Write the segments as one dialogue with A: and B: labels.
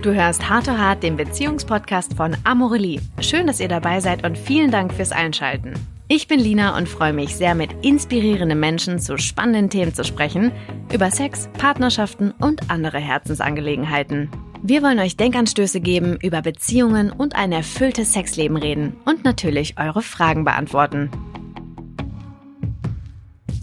A: Du hörst Hart to Hart, den Beziehungspodcast von Amorelie. Schön, dass ihr dabei seid und vielen Dank fürs Einschalten. Ich bin Lina und freue mich sehr, mit inspirierenden Menschen zu spannenden Themen zu sprechen, über Sex, Partnerschaften und andere Herzensangelegenheiten. Wir wollen euch Denkanstöße geben, über Beziehungen und ein erfülltes Sexleben reden und natürlich eure Fragen beantworten.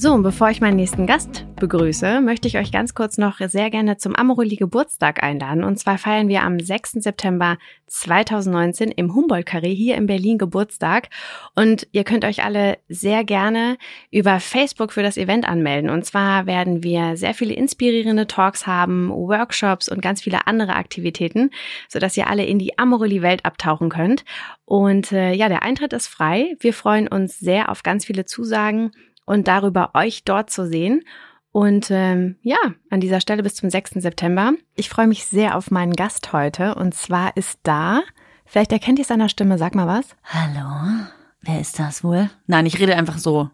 A: So, und bevor ich meinen nächsten Gast begrüße, möchte ich euch ganz kurz noch sehr gerne zum Amoroli Geburtstag einladen. Und zwar feiern wir am 6. September 2019 im Humboldt-Carré hier in Berlin Geburtstag. Und ihr könnt euch alle sehr gerne über Facebook für das Event anmelden. Und zwar werden wir sehr viele inspirierende Talks haben, Workshops und ganz viele andere Aktivitäten, sodass ihr alle in die Amoroli-Welt abtauchen könnt. Und äh, ja, der Eintritt ist frei. Wir freuen uns sehr auf ganz viele Zusagen und darüber, euch dort zu sehen. Und ähm, ja, an dieser Stelle bis zum 6. September. Ich freue mich sehr auf meinen Gast heute. Und zwar ist da, vielleicht erkennt ihr seiner Stimme, sag mal was.
B: Hallo, wer ist das wohl? Nein, ich rede einfach so,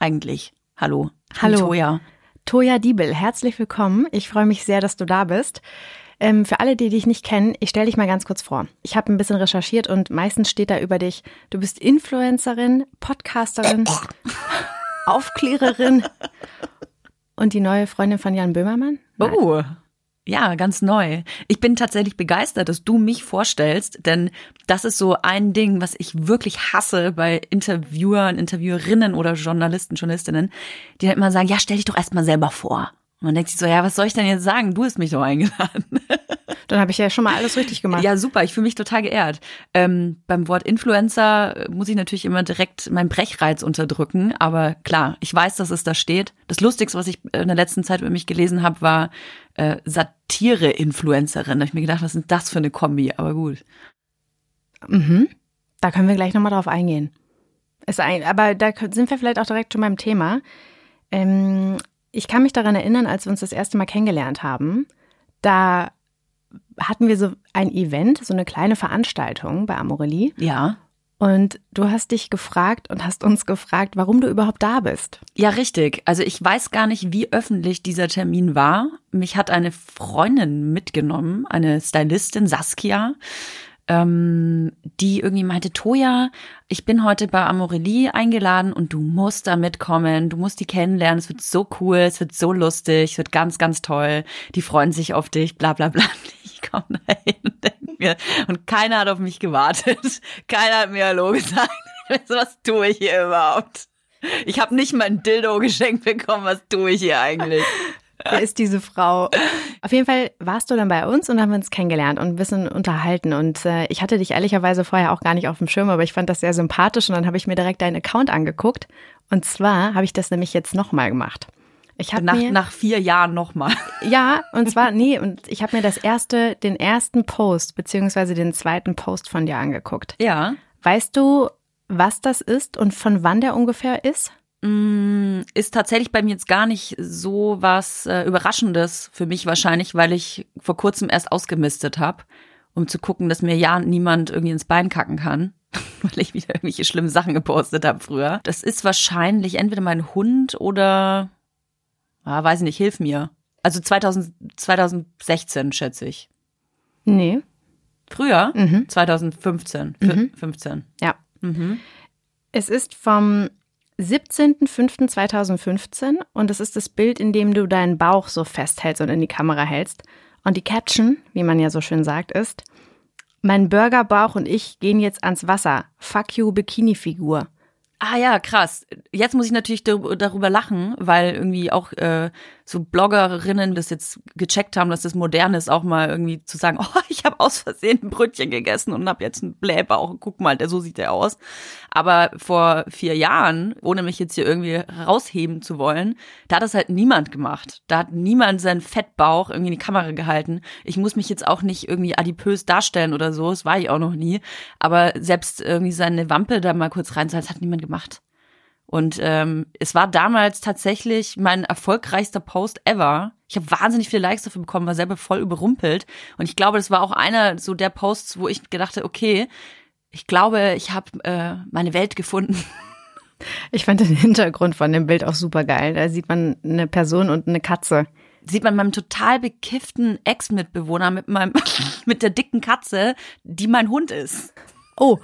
B: eigentlich. Hallo.
A: Hallo. Toja. Toja Diebel, herzlich willkommen. Ich freue mich sehr, dass du da bist. Ähm, für alle, die dich nicht kennen, ich stelle dich mal ganz kurz vor. Ich habe ein bisschen recherchiert und meistens steht da über dich, du bist Influencerin, Podcasterin. Aufklärerin und die neue Freundin von Jan Böhmermann?
B: Nein. Oh. Ja, ganz neu. Ich bin tatsächlich begeistert, dass du mich vorstellst, denn das ist so ein Ding, was ich wirklich hasse bei Interviewern, Interviewerinnen oder Journalisten, Journalistinnen, die halt immer sagen, ja, stell dich doch erstmal selber vor. Und man denkt sich so, ja, was soll ich denn jetzt sagen? Du hast mich doch eingeladen.
A: Dann habe ich ja schon mal alles richtig gemacht.
B: Ja, super. Ich fühle mich total geehrt. Ähm, beim Wort Influencer muss ich natürlich immer direkt meinen Brechreiz unterdrücken. Aber klar, ich weiß, dass es da steht. Das Lustigste, was ich in der letzten Zeit über mich gelesen habe, war äh, Satire-Influencerin. Da habe ich mir gedacht, was ist das für eine Kombi? Aber gut.
A: Mhm. Da können wir gleich nochmal drauf eingehen. Ist ein, aber da sind wir vielleicht auch direkt schon beim Thema. Ähm, ich kann mich daran erinnern, als wir uns das erste Mal kennengelernt haben. Da hatten wir so ein Event, so eine kleine Veranstaltung bei Amorelie.
B: Ja.
A: Und du hast dich gefragt und hast uns gefragt, warum du überhaupt da bist.
B: Ja, richtig. Also ich weiß gar nicht, wie öffentlich dieser Termin war. Mich hat eine Freundin mitgenommen, eine Stylistin, Saskia, ähm, die irgendwie meinte, Toja, ich bin heute bei Amorelie eingeladen und du musst da mitkommen, du musst die kennenlernen, es wird so cool, es wird so lustig, es wird ganz, ganz toll, die freuen sich auf dich, bla bla bla. Ich komme da hin und denke mir, und keiner hat auf mich gewartet, keiner hat mir Hallo gesagt. Was tue ich hier überhaupt? Ich habe nicht mal ein Dildo geschenkt bekommen, was tue ich hier eigentlich?
A: Wer ist diese Frau? Auf jeden Fall warst du dann bei uns und haben wir uns kennengelernt und ein bisschen unterhalten. Und äh, ich hatte dich ehrlicherweise vorher auch gar nicht auf dem Schirm, aber ich fand das sehr sympathisch und dann habe ich mir direkt deinen Account angeguckt. Und zwar habe ich das nämlich jetzt nochmal gemacht.
B: Ich hab nach, mir, nach vier Jahren nochmal.
A: Ja, und zwar, nee, und ich habe mir das erste, den ersten Post, beziehungsweise den zweiten Post von dir angeguckt.
B: Ja.
A: Weißt du, was das ist und von wann der ungefähr ist?
B: Mm, ist tatsächlich bei mir jetzt gar nicht so was äh, Überraschendes für mich wahrscheinlich, weil ich vor kurzem erst ausgemistet habe, um zu gucken, dass mir ja niemand irgendwie ins Bein kacken kann, weil ich wieder irgendwelche schlimmen Sachen gepostet habe früher. Das ist wahrscheinlich entweder mein Hund oder, ah, weiß ich nicht, hilf mir. Also 2000, 2016 schätze ich.
A: Nee.
B: Früher? Mhm. 2015. Mhm. 15.
A: Ja. Mhm. Es ist vom 17.05.2015 und es ist das Bild, in dem du deinen Bauch so festhältst und in die Kamera hältst. Und die Caption, wie man ja so schön sagt, ist, mein Burgerbauch und ich gehen jetzt ans Wasser. Fuck you, Bikini-Figur.
B: Ah ja, krass. Jetzt muss ich natürlich darüber lachen, weil irgendwie auch äh, so Bloggerinnen das jetzt gecheckt haben, dass das modern ist, auch mal irgendwie zu sagen, oh, ich habe aus Versehen ein Brötchen gegessen und habe jetzt einen Blähbauch. Guck mal, der so sieht der aus. Aber vor vier Jahren, ohne mich jetzt hier irgendwie rausheben zu wollen, da hat das halt niemand gemacht. Da hat niemand seinen Fettbauch irgendwie in die Kamera gehalten. Ich muss mich jetzt auch nicht irgendwie adipös darstellen oder so. Das war ich auch noch nie. Aber selbst irgendwie seine Wampe da mal kurz rein, das hat niemand gemacht. Und ähm, es war damals tatsächlich mein erfolgreichster Post ever. Ich habe wahnsinnig viele Likes dafür bekommen, war selber voll überrumpelt. Und ich glaube, das war auch einer so der Posts, wo ich gedacht habe, okay, ich glaube, ich habe äh, meine Welt gefunden.
A: Ich fand den Hintergrund von dem Bild auch super geil. Da sieht man eine Person und eine Katze,
B: sieht man meinem total bekifften Ex-Mitbewohner mit meinem, mit der dicken Katze, die mein Hund ist.
A: Oh.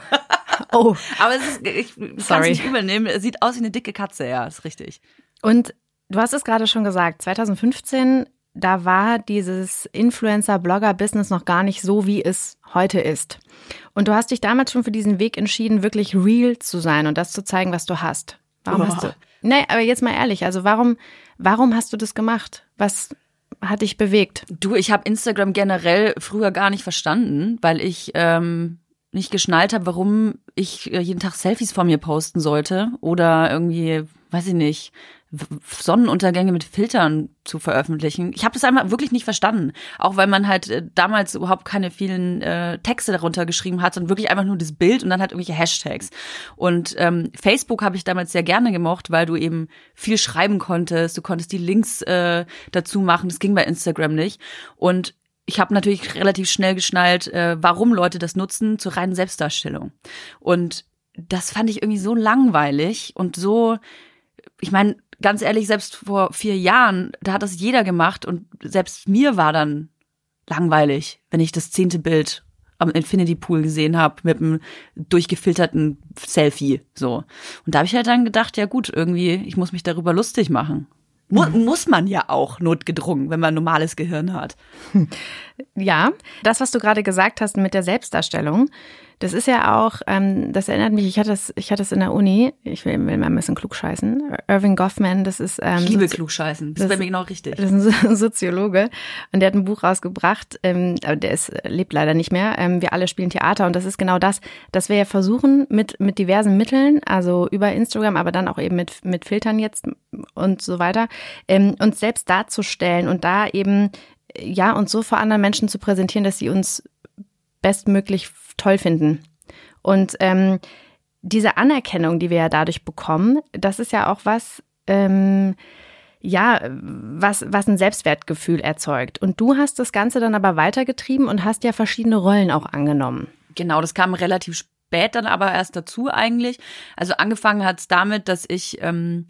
A: Oh.
B: Aber es ist, ich kann es nicht übernehmen. Es sieht aus wie eine dicke Katze, ja, ist richtig.
A: Und du hast es gerade schon gesagt, 2015, da war dieses Influencer-Blogger-Business noch gar nicht so, wie es heute ist. Und du hast dich damals schon für diesen Weg entschieden, wirklich real zu sein und das zu zeigen, was du hast. Warum oh. hast du? Nee, aber jetzt mal ehrlich, also warum, warum hast du das gemacht? Was hat dich bewegt?
B: Du, ich habe Instagram generell früher gar nicht verstanden, weil ich ähm, nicht geschnallt habe, warum ich äh, jeden Tag Selfies von mir posten sollte oder irgendwie, weiß ich nicht, Sonnenuntergänge mit Filtern zu veröffentlichen. Ich habe das einfach wirklich nicht verstanden. Auch weil man halt äh, damals überhaupt keine vielen äh, Texte darunter geschrieben hat, sondern wirklich einfach nur das Bild und dann halt irgendwelche Hashtags. Und ähm, Facebook habe ich damals sehr gerne gemocht, weil du eben viel schreiben konntest. Du konntest die Links äh, dazu machen. Das ging bei Instagram nicht. Und ich habe natürlich relativ schnell geschnallt, äh, warum Leute das nutzen zur reinen Selbstdarstellung. Und das fand ich irgendwie so langweilig und so, ich meine, ganz ehrlich, selbst vor vier Jahren, da hat das jeder gemacht und selbst mir war dann langweilig, wenn ich das zehnte Bild am Infinity Pool gesehen habe mit einem durchgefilterten Selfie so. Und da habe ich halt dann gedacht, ja gut, irgendwie, ich muss mich darüber lustig machen. Mu mhm. muss man ja auch notgedrungen, wenn man normales Gehirn hat.
A: Ja, das, was du gerade gesagt hast mit der Selbstdarstellung, das ist ja auch, ähm, das erinnert mich, ich hatte es, ich hatte es in der Uni, ich will, will mal ein bisschen klugscheißen. Irving Goffman, das ist.
B: Ähm, ich liebe Sozi klugscheißen, das, das ist bei mir genau richtig.
A: Das ist ein Soziologe und der hat ein Buch rausgebracht, ähm, der ist, lebt leider nicht mehr. Ähm, wir alle spielen Theater und das ist genau das, dass wir ja versuchen, mit, mit diversen Mitteln, also über Instagram, aber dann auch eben mit, mit Filtern jetzt und so weiter, ähm, uns selbst darzustellen und da eben ja, uns so vor anderen Menschen zu präsentieren, dass sie uns bestmöglich toll finden. Und ähm, diese Anerkennung, die wir ja dadurch bekommen, das ist ja auch was, ähm, ja, was, was ein Selbstwertgefühl erzeugt. Und du hast das Ganze dann aber weitergetrieben und hast ja verschiedene Rollen auch angenommen.
B: Genau, das kam relativ spät dann aber erst dazu eigentlich. Also angefangen hat es damit, dass ich ähm,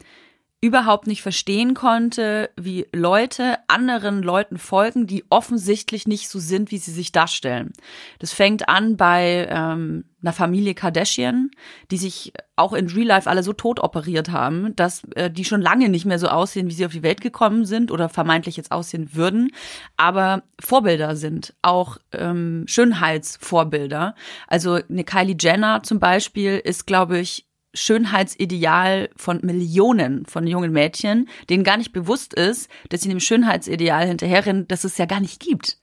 B: überhaupt nicht verstehen konnte, wie Leute anderen Leuten folgen, die offensichtlich nicht so sind, wie sie sich darstellen. Das fängt an bei ähm, einer Familie Kardashian, die sich auch in Real Life alle so tot operiert haben, dass äh, die schon lange nicht mehr so aussehen, wie sie auf die Welt gekommen sind oder vermeintlich jetzt aussehen würden, aber Vorbilder sind, auch ähm, Schönheitsvorbilder. Also eine Kylie Jenner zum Beispiel ist, glaube ich, Schönheitsideal von Millionen von jungen Mädchen, denen gar nicht bewusst ist, dass sie dem Schönheitsideal hinterherrennen, dass es ja gar nicht gibt.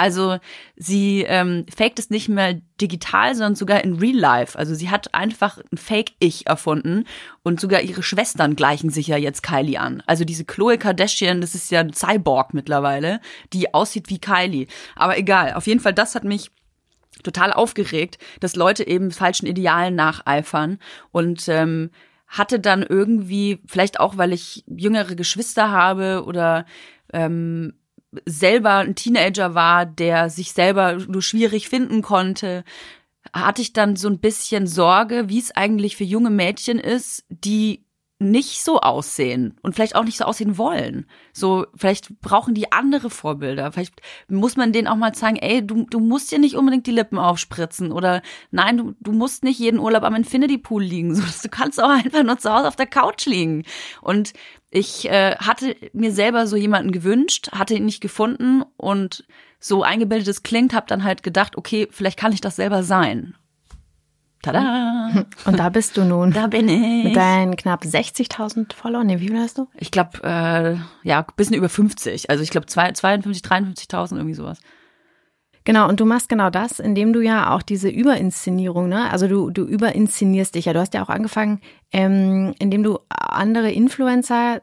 B: Also sie ähm, faked es nicht mehr digital, sondern sogar in Real Life. Also sie hat einfach ein Fake-Ich erfunden und sogar ihre Schwestern gleichen sich ja jetzt Kylie an. Also diese Chloe Kardashian, das ist ja ein Cyborg mittlerweile, die aussieht wie Kylie. Aber egal, auf jeden Fall, das hat mich total aufgeregt, dass Leute eben falschen Idealen nacheifern. Und ähm, hatte dann irgendwie, vielleicht auch, weil ich jüngere Geschwister habe oder ähm, selber ein Teenager war, der sich selber nur schwierig finden konnte, hatte ich dann so ein bisschen Sorge, wie es eigentlich für junge Mädchen ist, die nicht so aussehen und vielleicht auch nicht so aussehen wollen. So, vielleicht brauchen die andere Vorbilder. Vielleicht muss man denen auch mal sagen, ey, du, du musst dir nicht unbedingt die Lippen aufspritzen oder nein, du, du musst nicht jeden Urlaub am Infinity Pool liegen. So, du kannst auch einfach nur zu Hause auf der Couch liegen. Und ich äh, hatte mir selber so jemanden gewünscht, hatte ihn nicht gefunden und so eingebildet es klingt, habe dann halt gedacht, okay, vielleicht kann ich das selber sein.
A: Tada! Und da bist du nun.
B: Da bin ich.
A: Mit deinen knapp 60.000 Followern. Nee, wie viel hast du?
B: Ich glaube, äh, ja, bisschen über 50. Also ich glaube 52, 53.000, irgendwie sowas.
A: Genau, und du machst genau das, indem du ja auch diese Überinszenierung, ne? Also du, du überinszenierst dich ja. Du hast ja auch angefangen, ähm, indem du andere Influencer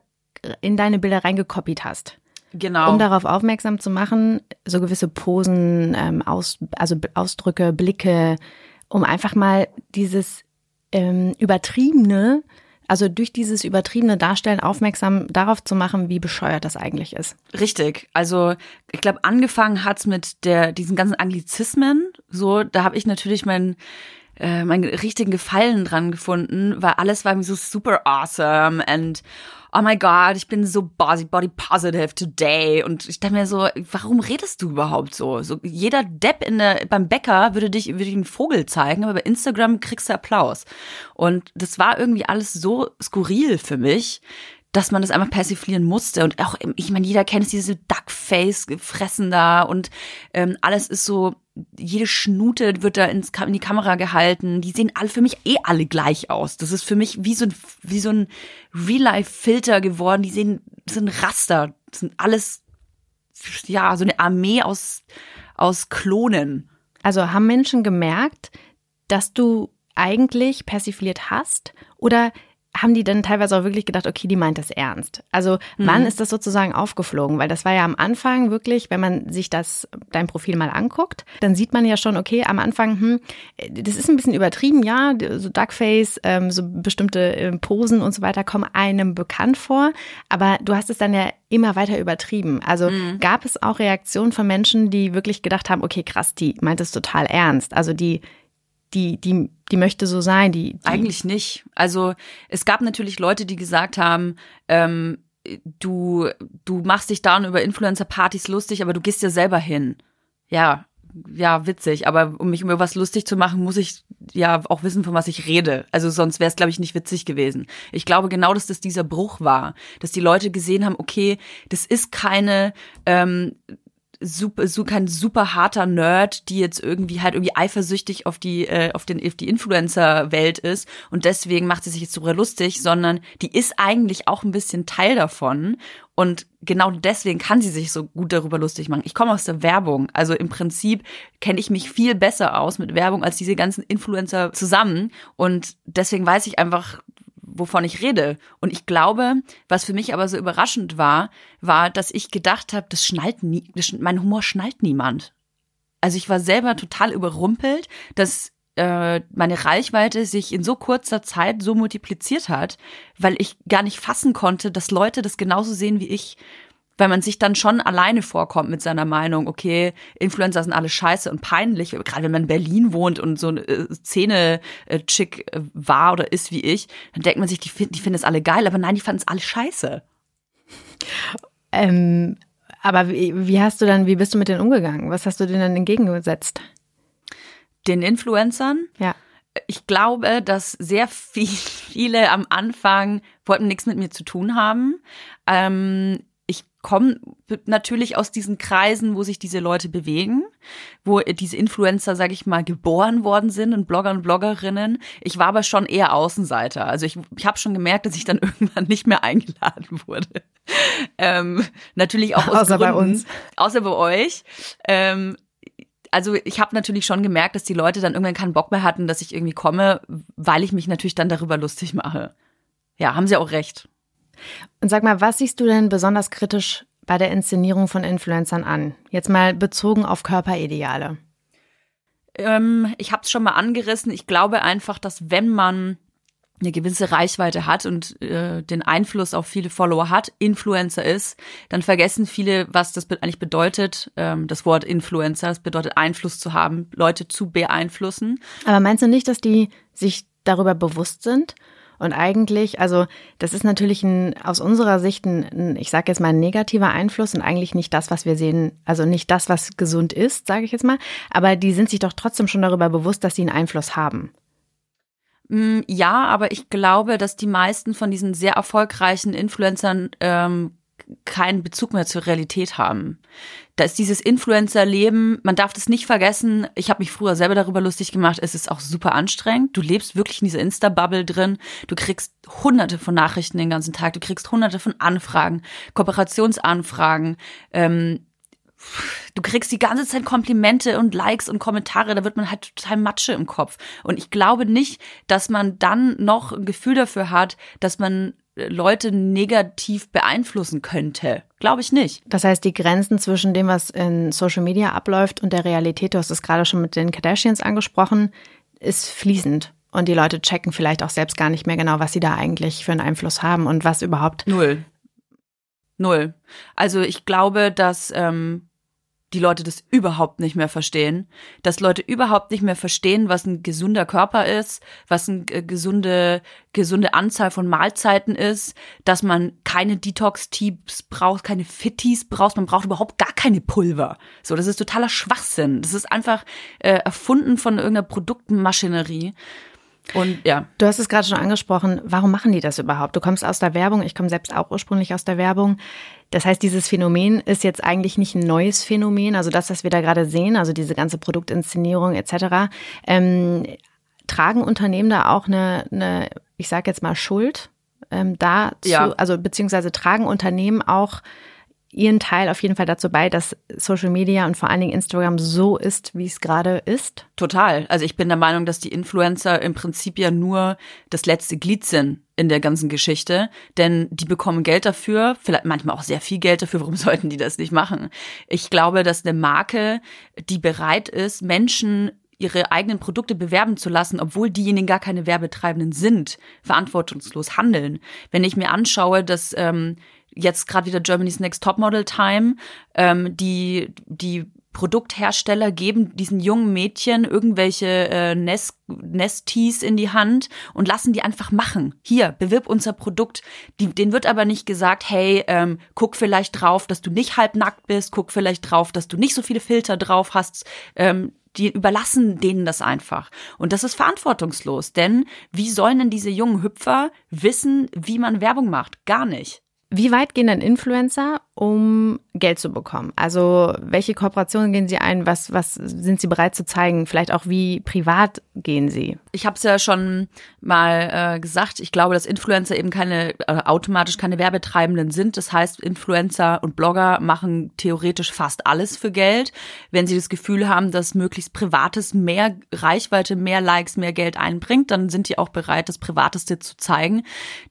A: in deine Bilder reingekopiert hast.
B: Genau.
A: Um darauf aufmerksam zu machen, so gewisse Posen, ähm, aus, also Ausdrücke, Blicke, um einfach mal dieses ähm, übertriebene, also durch dieses übertriebene Darstellen aufmerksam darauf zu machen, wie bescheuert das eigentlich ist.
B: Richtig. Also ich glaube, angefangen hat's mit der diesen ganzen Anglizismen. So, da habe ich natürlich mein äh, meinen richtigen Gefallen dran gefunden, weil alles war mir so super awesome and oh my God, ich bin so body, positive today. Und ich dachte mir so, warum redest du überhaupt so? So jeder Depp in der, beim Bäcker würde dich, würde dich einen Vogel zeigen, aber bei Instagram kriegst du Applaus. Und das war irgendwie alles so skurril für mich, dass man das einfach persiflieren musste. Und auch, ich meine, jeder kennt diese Duckface gefressen da und ähm, alles ist so jede Schnute wird da ins, in die Kamera gehalten. Die sehen alle für mich eh alle gleich aus. Das ist für mich wie so ein, wie so ein Real-Life-Filter geworden. Die sehen, sind Raster. Das sind alles, ja, so eine Armee aus, aus Klonen.
A: Also haben Menschen gemerkt, dass du eigentlich persifliert hast? Oder haben die dann teilweise auch wirklich gedacht, okay, die meint das ernst. Also mhm. wann ist das sozusagen aufgeflogen? Weil das war ja am Anfang wirklich, wenn man sich das, dein Profil mal anguckt, dann sieht man ja schon, okay, am Anfang, hm, das ist ein bisschen übertrieben, ja, so Duckface, ähm, so bestimmte äh, Posen und so weiter kommen einem bekannt vor, aber du hast es dann ja immer weiter übertrieben. Also mhm. gab es auch Reaktionen von Menschen, die wirklich gedacht haben, okay, krass, die meint es total ernst. Also die die, die, die möchte so sein. Die, die
B: Eigentlich nicht. Also es gab natürlich Leute, die gesagt haben, ähm, du, du machst dich dann über Influencer-Partys lustig, aber du gehst ja selber hin. Ja, ja, witzig. Aber um mich über was lustig zu machen, muss ich ja auch wissen, von was ich rede. Also sonst wäre es, glaube ich, nicht witzig gewesen. Ich glaube genau, dass das dieser Bruch war, dass die Leute gesehen haben, okay, das ist keine ähm, super, so kein super harter Nerd, die jetzt irgendwie halt irgendwie eifersüchtig auf die äh, auf den auf die Influencer-Welt ist und deswegen macht sie sich jetzt so lustig, sondern die ist eigentlich auch ein bisschen Teil davon und genau deswegen kann sie sich so gut darüber lustig machen. Ich komme aus der Werbung, also im Prinzip kenne ich mich viel besser aus mit Werbung als diese ganzen Influencer zusammen und deswegen weiß ich einfach wovon ich rede. Und ich glaube, was für mich aber so überraschend war, war, dass ich gedacht habe, das schnallt nie, das, mein Humor schnallt niemand. Also ich war selber total überrumpelt, dass äh, meine Reichweite sich in so kurzer Zeit so multipliziert hat, weil ich gar nicht fassen konnte, dass Leute das genauso sehen wie ich weil man sich dann schon alleine vorkommt mit seiner Meinung, okay, Influencer sind alle scheiße und peinlich, gerade wenn man in Berlin wohnt und so eine äh, Szene-Chick äh, war oder ist wie ich, dann denkt man sich, die, die finden es alle geil, aber nein, die fanden es alle scheiße.
A: Ähm, aber wie, wie hast du dann, wie bist du mit denen umgegangen? Was hast du denen dann entgegengesetzt?
B: Den Influencern?
A: Ja.
B: Ich glaube, dass sehr viel, viele am Anfang wollten nichts mit mir zu tun haben. Ähm, komme natürlich aus diesen Kreisen, wo sich diese Leute bewegen, wo diese Influencer, sage ich mal, geboren worden sind und Blogger und Bloggerinnen. Ich war aber schon eher Außenseiter. Also ich, ich habe schon gemerkt, dass ich dann irgendwann nicht mehr eingeladen wurde. Ähm, natürlich auch aus
A: außer
B: Gründen,
A: bei uns,
B: außer bei euch. Ähm, also ich habe natürlich schon gemerkt, dass die Leute dann irgendwann keinen Bock mehr hatten, dass ich irgendwie komme, weil ich mich natürlich dann darüber lustig mache. Ja, haben sie auch recht.
A: Und sag mal, was siehst du denn besonders kritisch bei der Inszenierung von Influencern an? Jetzt mal bezogen auf Körperideale.
B: Ähm, ich habe es schon mal angerissen. Ich glaube einfach, dass wenn man eine gewisse Reichweite hat und äh, den Einfluss auf viele Follower hat, Influencer ist, dann vergessen viele, was das eigentlich bedeutet. Ähm, das Wort Influencer, das bedeutet Einfluss zu haben, Leute zu beeinflussen.
A: Aber meinst du nicht, dass die sich darüber bewusst sind und eigentlich, also das ist natürlich ein, aus unserer Sicht ein, ich sage jetzt mal, ein negativer Einfluss und eigentlich nicht das, was wir sehen, also nicht das, was gesund ist, sage ich jetzt mal. Aber die sind sich doch trotzdem schon darüber bewusst, dass sie einen Einfluss haben.
B: Mm, ja, aber ich glaube, dass die meisten von diesen sehr erfolgreichen Influencern ähm, keinen Bezug mehr zur Realität haben. Da ist dieses Influencer-Leben, man darf das nicht vergessen. Ich habe mich früher selber darüber lustig gemacht. Es ist auch super anstrengend. Du lebst wirklich in dieser Insta-Bubble drin. Du kriegst hunderte von Nachrichten den ganzen Tag. Du kriegst hunderte von Anfragen, Kooperationsanfragen. Ähm, du kriegst die ganze Zeit Komplimente und Likes und Kommentare, da wird man halt total Matsche im Kopf. Und ich glaube nicht, dass man dann noch ein Gefühl dafür hat, dass man Leute negativ beeinflussen könnte. Glaube ich nicht.
A: Das heißt, die Grenzen zwischen dem, was in Social Media abläuft und der Realität, du hast es gerade schon mit den Kardashians angesprochen, ist fließend. Und die Leute checken vielleicht auch selbst gar nicht mehr genau, was sie da eigentlich für einen Einfluss haben und was überhaupt.
B: Null. Null. Also ich glaube, dass ähm, die Leute das überhaupt nicht mehr verstehen, dass Leute überhaupt nicht mehr verstehen, was ein gesunder Körper ist, was eine äh, gesunde gesunde Anzahl von Mahlzeiten ist, dass man keine Detox-Teas braucht, keine Fitties braucht, man braucht überhaupt gar keine Pulver. So, das ist totaler Schwachsinn. Das ist einfach äh, erfunden von irgendeiner Produktmaschinerie. Und ja.
A: Du hast es gerade schon angesprochen. Warum machen die das überhaupt? Du kommst aus der Werbung. Ich komme selbst auch ursprünglich aus der Werbung. Das heißt, dieses Phänomen ist jetzt eigentlich nicht ein neues Phänomen. Also das, was wir da gerade sehen, also diese ganze Produktinszenierung etc. Ähm, tragen Unternehmen da auch eine, eine ich sage jetzt mal Schuld ähm, dazu, ja. also beziehungsweise tragen Unternehmen auch ihren Teil auf jeden Fall dazu bei, dass Social Media und vor allen Dingen Instagram so ist, wie es gerade ist?
B: Total. Also ich bin der Meinung, dass die Influencer im Prinzip ja nur das letzte Glied sind in der ganzen Geschichte, denn die bekommen Geld dafür, vielleicht manchmal auch sehr viel Geld dafür. Warum sollten die das nicht machen? Ich glaube, dass eine Marke, die bereit ist, Menschen ihre eigenen Produkte bewerben zu lassen, obwohl diejenigen gar keine Werbetreibenden sind, verantwortungslos handeln. Wenn ich mir anschaue, dass ähm, jetzt gerade wieder Germany's Next Topmodel Time, ähm, die, die Produkthersteller geben diesen jungen Mädchen irgendwelche äh, Nest Nesties in die Hand und lassen die einfach machen. Hier, bewirb unser Produkt. Die, denen wird aber nicht gesagt, hey, ähm, guck vielleicht drauf, dass du nicht halbnackt bist, guck vielleicht drauf, dass du nicht so viele Filter drauf hast. Ähm, die überlassen denen das einfach. Und das ist verantwortungslos, denn wie sollen denn diese jungen Hüpfer wissen, wie man Werbung macht? Gar nicht.
A: Wie weit gehen denn Influencer, um Geld zu bekommen? Also welche Kooperationen gehen Sie ein? Was, was sind Sie bereit zu zeigen? Vielleicht auch wie privat gehen Sie?
B: Ich habe es ja schon mal äh, gesagt. Ich glaube, dass Influencer eben keine äh, automatisch keine Werbetreibenden sind. Das heißt, Influencer und Blogger machen theoretisch fast alles für Geld. Wenn sie das Gefühl haben, dass möglichst Privates mehr Reichweite, mehr Likes, mehr Geld einbringt, dann sind die auch bereit, das Privateste zu zeigen.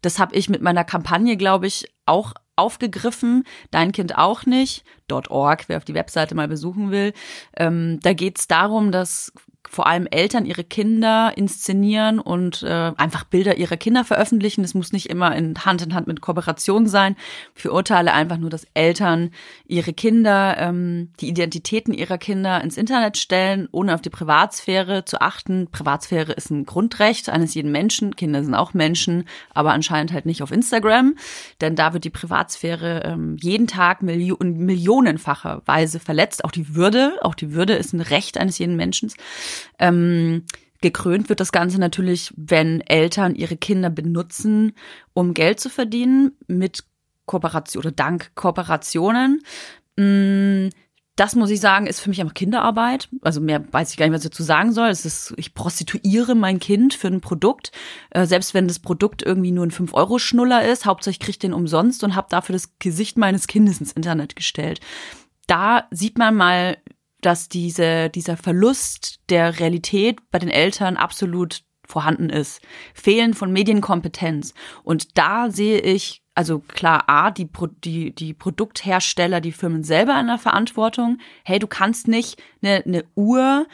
B: Das habe ich mit meiner Kampagne, glaube ich, auch aufgegriffen, dein Kind auch nicht. .org, wer auf die Webseite mal besuchen will. Ähm, da geht es darum, dass vor allem Eltern ihre Kinder inszenieren und äh, einfach Bilder ihrer Kinder veröffentlichen. Das muss nicht immer in Hand in Hand mit Kooperation sein. Für Urteile einfach nur, dass Eltern ihre Kinder, ähm, die Identitäten ihrer Kinder ins Internet stellen, ohne auf die Privatsphäre zu achten. Privatsphäre ist ein Grundrecht eines jeden Menschen. Kinder sind auch Menschen, aber anscheinend halt nicht auf Instagram, denn da wird die Privatsphäre ähm, jeden Tag Millio millionenfacher verletzt. Auch die Würde, auch die Würde ist ein Recht eines jeden Menschen. Ähm, gekrönt wird das Ganze natürlich, wenn Eltern ihre Kinder benutzen, um Geld zu verdienen mit Kooperation oder dank Kooperationen. Mm, das muss ich sagen, ist für mich einfach Kinderarbeit. Also mehr weiß ich gar nicht, was ich dazu sagen soll. Es ist, ich prostituiere mein Kind für ein Produkt, äh, selbst wenn das Produkt irgendwie nur ein 5-Euro-Schnuller ist. Hauptsache ich kriege den umsonst und habe dafür das Gesicht meines Kindes ins Internet gestellt. Da sieht man mal, dass diese, dieser Verlust der Realität bei den Eltern absolut vorhanden ist. Fehlen von Medienkompetenz. Und da sehe ich, also klar, A, die, die, die Produkthersteller, die Firmen selber in der Verantwortung. Hey, du kannst nicht eine, eine Uhr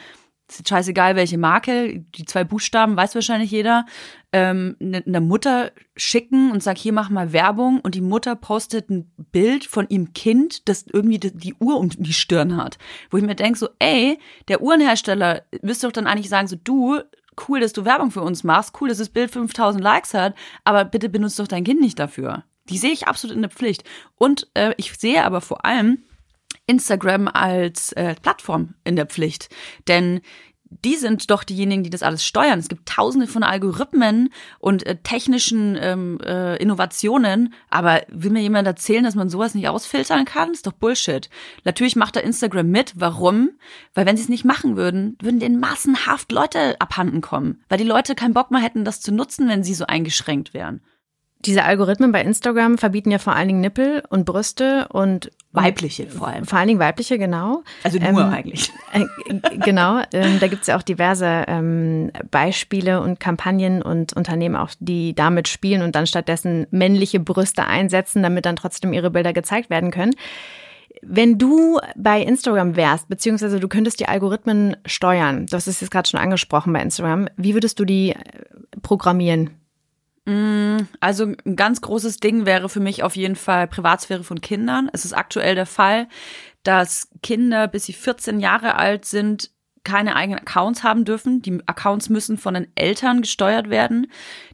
B: ist scheißegal, welche Marke, die zwei Buchstaben weiß wahrscheinlich jeder, ähm, ne, eine Mutter schicken und sag, hier mach mal Werbung und die Mutter postet ein Bild von ihrem Kind, das irgendwie die, die Uhr um die Stirn hat. Wo ich mir denke, so, ey, der Uhrenhersteller müsste doch dann eigentlich sagen, so, du, cool, dass du Werbung für uns machst, cool, dass das Bild 5000 Likes hat, aber bitte benutzt doch dein Kind nicht dafür. Die sehe ich absolut in der Pflicht. Und äh, ich sehe aber vor allem, Instagram als äh, Plattform in der Pflicht. Denn die sind doch diejenigen, die das alles steuern. Es gibt tausende von Algorithmen und äh, technischen ähm, äh, Innovationen, aber will mir jemand erzählen, dass man sowas nicht ausfiltern kann? ist doch Bullshit. Natürlich macht da Instagram mit. Warum? Weil wenn sie es nicht machen würden, würden denen massenhaft Leute abhanden kommen, weil die Leute keinen Bock mehr hätten, das zu nutzen, wenn sie so eingeschränkt wären.
A: Diese Algorithmen bei Instagram verbieten ja vor allen Dingen Nippel und Brüste und
B: weibliche vor allem.
A: Vor allen Dingen weibliche, genau.
B: Also nur ähm, eigentlich.
A: Äh, genau. Ähm, da gibt's ja auch diverse ähm, Beispiele und Kampagnen und Unternehmen auch, die damit spielen und dann stattdessen männliche Brüste einsetzen, damit dann trotzdem ihre Bilder gezeigt werden können. Wenn du bei Instagram wärst, beziehungsweise du könntest die Algorithmen steuern, du hast es jetzt gerade schon angesprochen bei Instagram, wie würdest du die äh, programmieren?
B: Mm, also ein ganz großes Ding wäre für mich auf jeden Fall Privatsphäre von Kindern. Es ist aktuell der Fall, dass Kinder, bis sie 14 Jahre alt sind, keine eigenen Accounts haben dürfen. Die Accounts müssen von den Eltern gesteuert werden.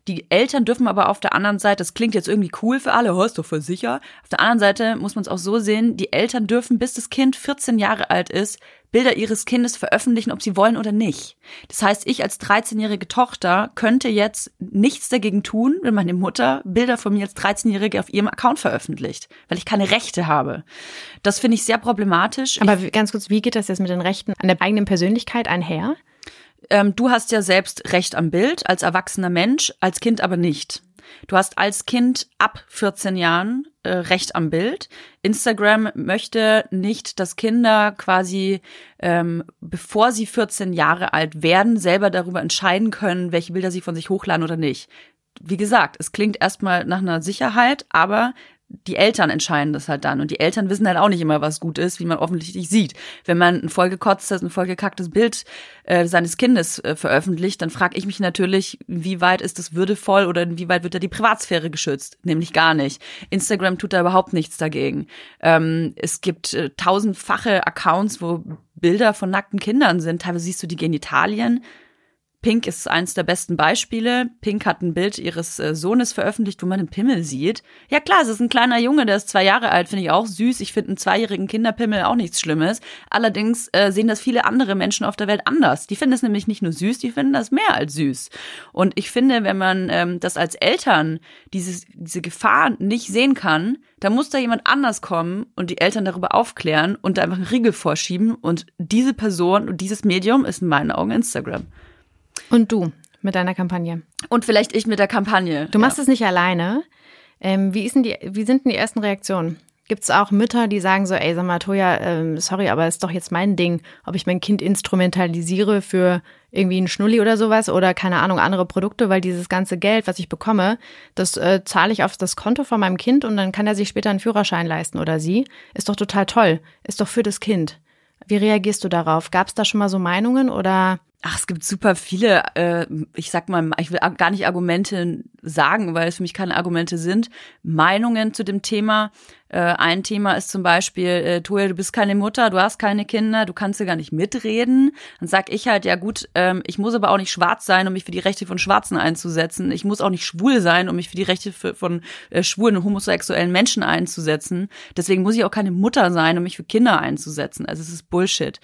B: Die Eltern dürfen aber auf der anderen Seite, das klingt jetzt irgendwie cool für alle, hörst du voll sicher. Auf der anderen Seite muss man es auch so sehen, die Eltern dürfen, bis das Kind 14 Jahre alt ist, Bilder ihres Kindes veröffentlichen, ob sie wollen oder nicht. Das heißt, ich als 13-jährige Tochter könnte jetzt nichts dagegen tun, wenn meine Mutter Bilder von mir als 13-jährige auf ihrem Account veröffentlicht, weil ich keine Rechte habe. Das finde ich sehr problematisch.
A: Aber ganz kurz, wie geht das jetzt mit den Rechten an der eigenen Persönlichkeit einher?
B: Ähm, du hast ja selbst Recht am Bild als erwachsener Mensch, als Kind aber nicht. Du hast als Kind ab 14 Jahren äh, Recht am Bild. Instagram möchte nicht, dass Kinder quasi, ähm, bevor sie 14 Jahre alt werden, selber darüber entscheiden können, welche Bilder sie von sich hochladen oder nicht. Wie gesagt, es klingt erstmal nach einer Sicherheit, aber die Eltern entscheiden das halt dann. Und die Eltern wissen halt auch nicht immer, was gut ist, wie man offensichtlich sieht. Wenn man ein vollgekotztes, ein vollgekacktes Bild äh, seines Kindes äh, veröffentlicht, dann frage ich mich natürlich, wie weit ist das würdevoll oder inwieweit wird da die Privatsphäre geschützt? Nämlich gar nicht. Instagram tut da überhaupt nichts dagegen. Ähm, es gibt äh, tausendfache Accounts, wo Bilder von nackten Kindern sind. Teilweise siehst du die Genitalien Pink ist eins der besten Beispiele. Pink hat ein Bild ihres äh, Sohnes veröffentlicht, wo man einen Pimmel sieht. Ja klar, es ist ein kleiner Junge, der ist zwei Jahre alt, finde ich auch süß. Ich finde einen zweijährigen Kinderpimmel auch nichts Schlimmes. Allerdings äh, sehen das viele andere Menschen auf der Welt anders. Die finden es nämlich nicht nur süß, die finden das mehr als süß. Und ich finde, wenn man ähm, das als Eltern dieses, diese Gefahr nicht sehen kann, dann muss da jemand anders kommen und die Eltern darüber aufklären und da einfach einen Riegel vorschieben. Und diese Person und dieses Medium ist in meinen Augen Instagram.
A: Und du mit deiner Kampagne.
B: Und vielleicht ich mit der Kampagne.
A: Du machst es nicht alleine. Ähm, wie, ist denn die, wie sind denn die ersten Reaktionen? Gibt es auch Mütter, die sagen so, ey, sag mal, Toja, ähm, sorry, aber ist doch jetzt mein Ding, ob ich mein Kind instrumentalisiere für irgendwie einen Schnulli oder sowas oder keine Ahnung, andere Produkte, weil dieses ganze Geld, was ich bekomme, das äh, zahle ich auf das Konto von meinem Kind und dann kann er sich später einen Führerschein leisten oder sie. Ist doch total toll. Ist doch für das Kind. Wie reagierst du darauf? Gab es da schon mal so Meinungen oder
B: Ach, es gibt super viele, äh, ich sag mal, ich will gar nicht Argumente sagen, weil es für mich keine Argumente sind, Meinungen zu dem Thema. Äh, ein Thema ist zum Beispiel, äh, Toja, du bist keine Mutter, du hast keine Kinder, du kannst ja gar nicht mitreden. Dann sag ich halt, ja gut, ähm, ich muss aber auch nicht schwarz sein, um mich für die Rechte von Schwarzen einzusetzen. Ich muss auch nicht schwul sein, um mich für die Rechte für, von äh, schwulen und homosexuellen Menschen einzusetzen. Deswegen muss ich auch keine Mutter sein, um mich für Kinder einzusetzen. Also es ist Bullshit.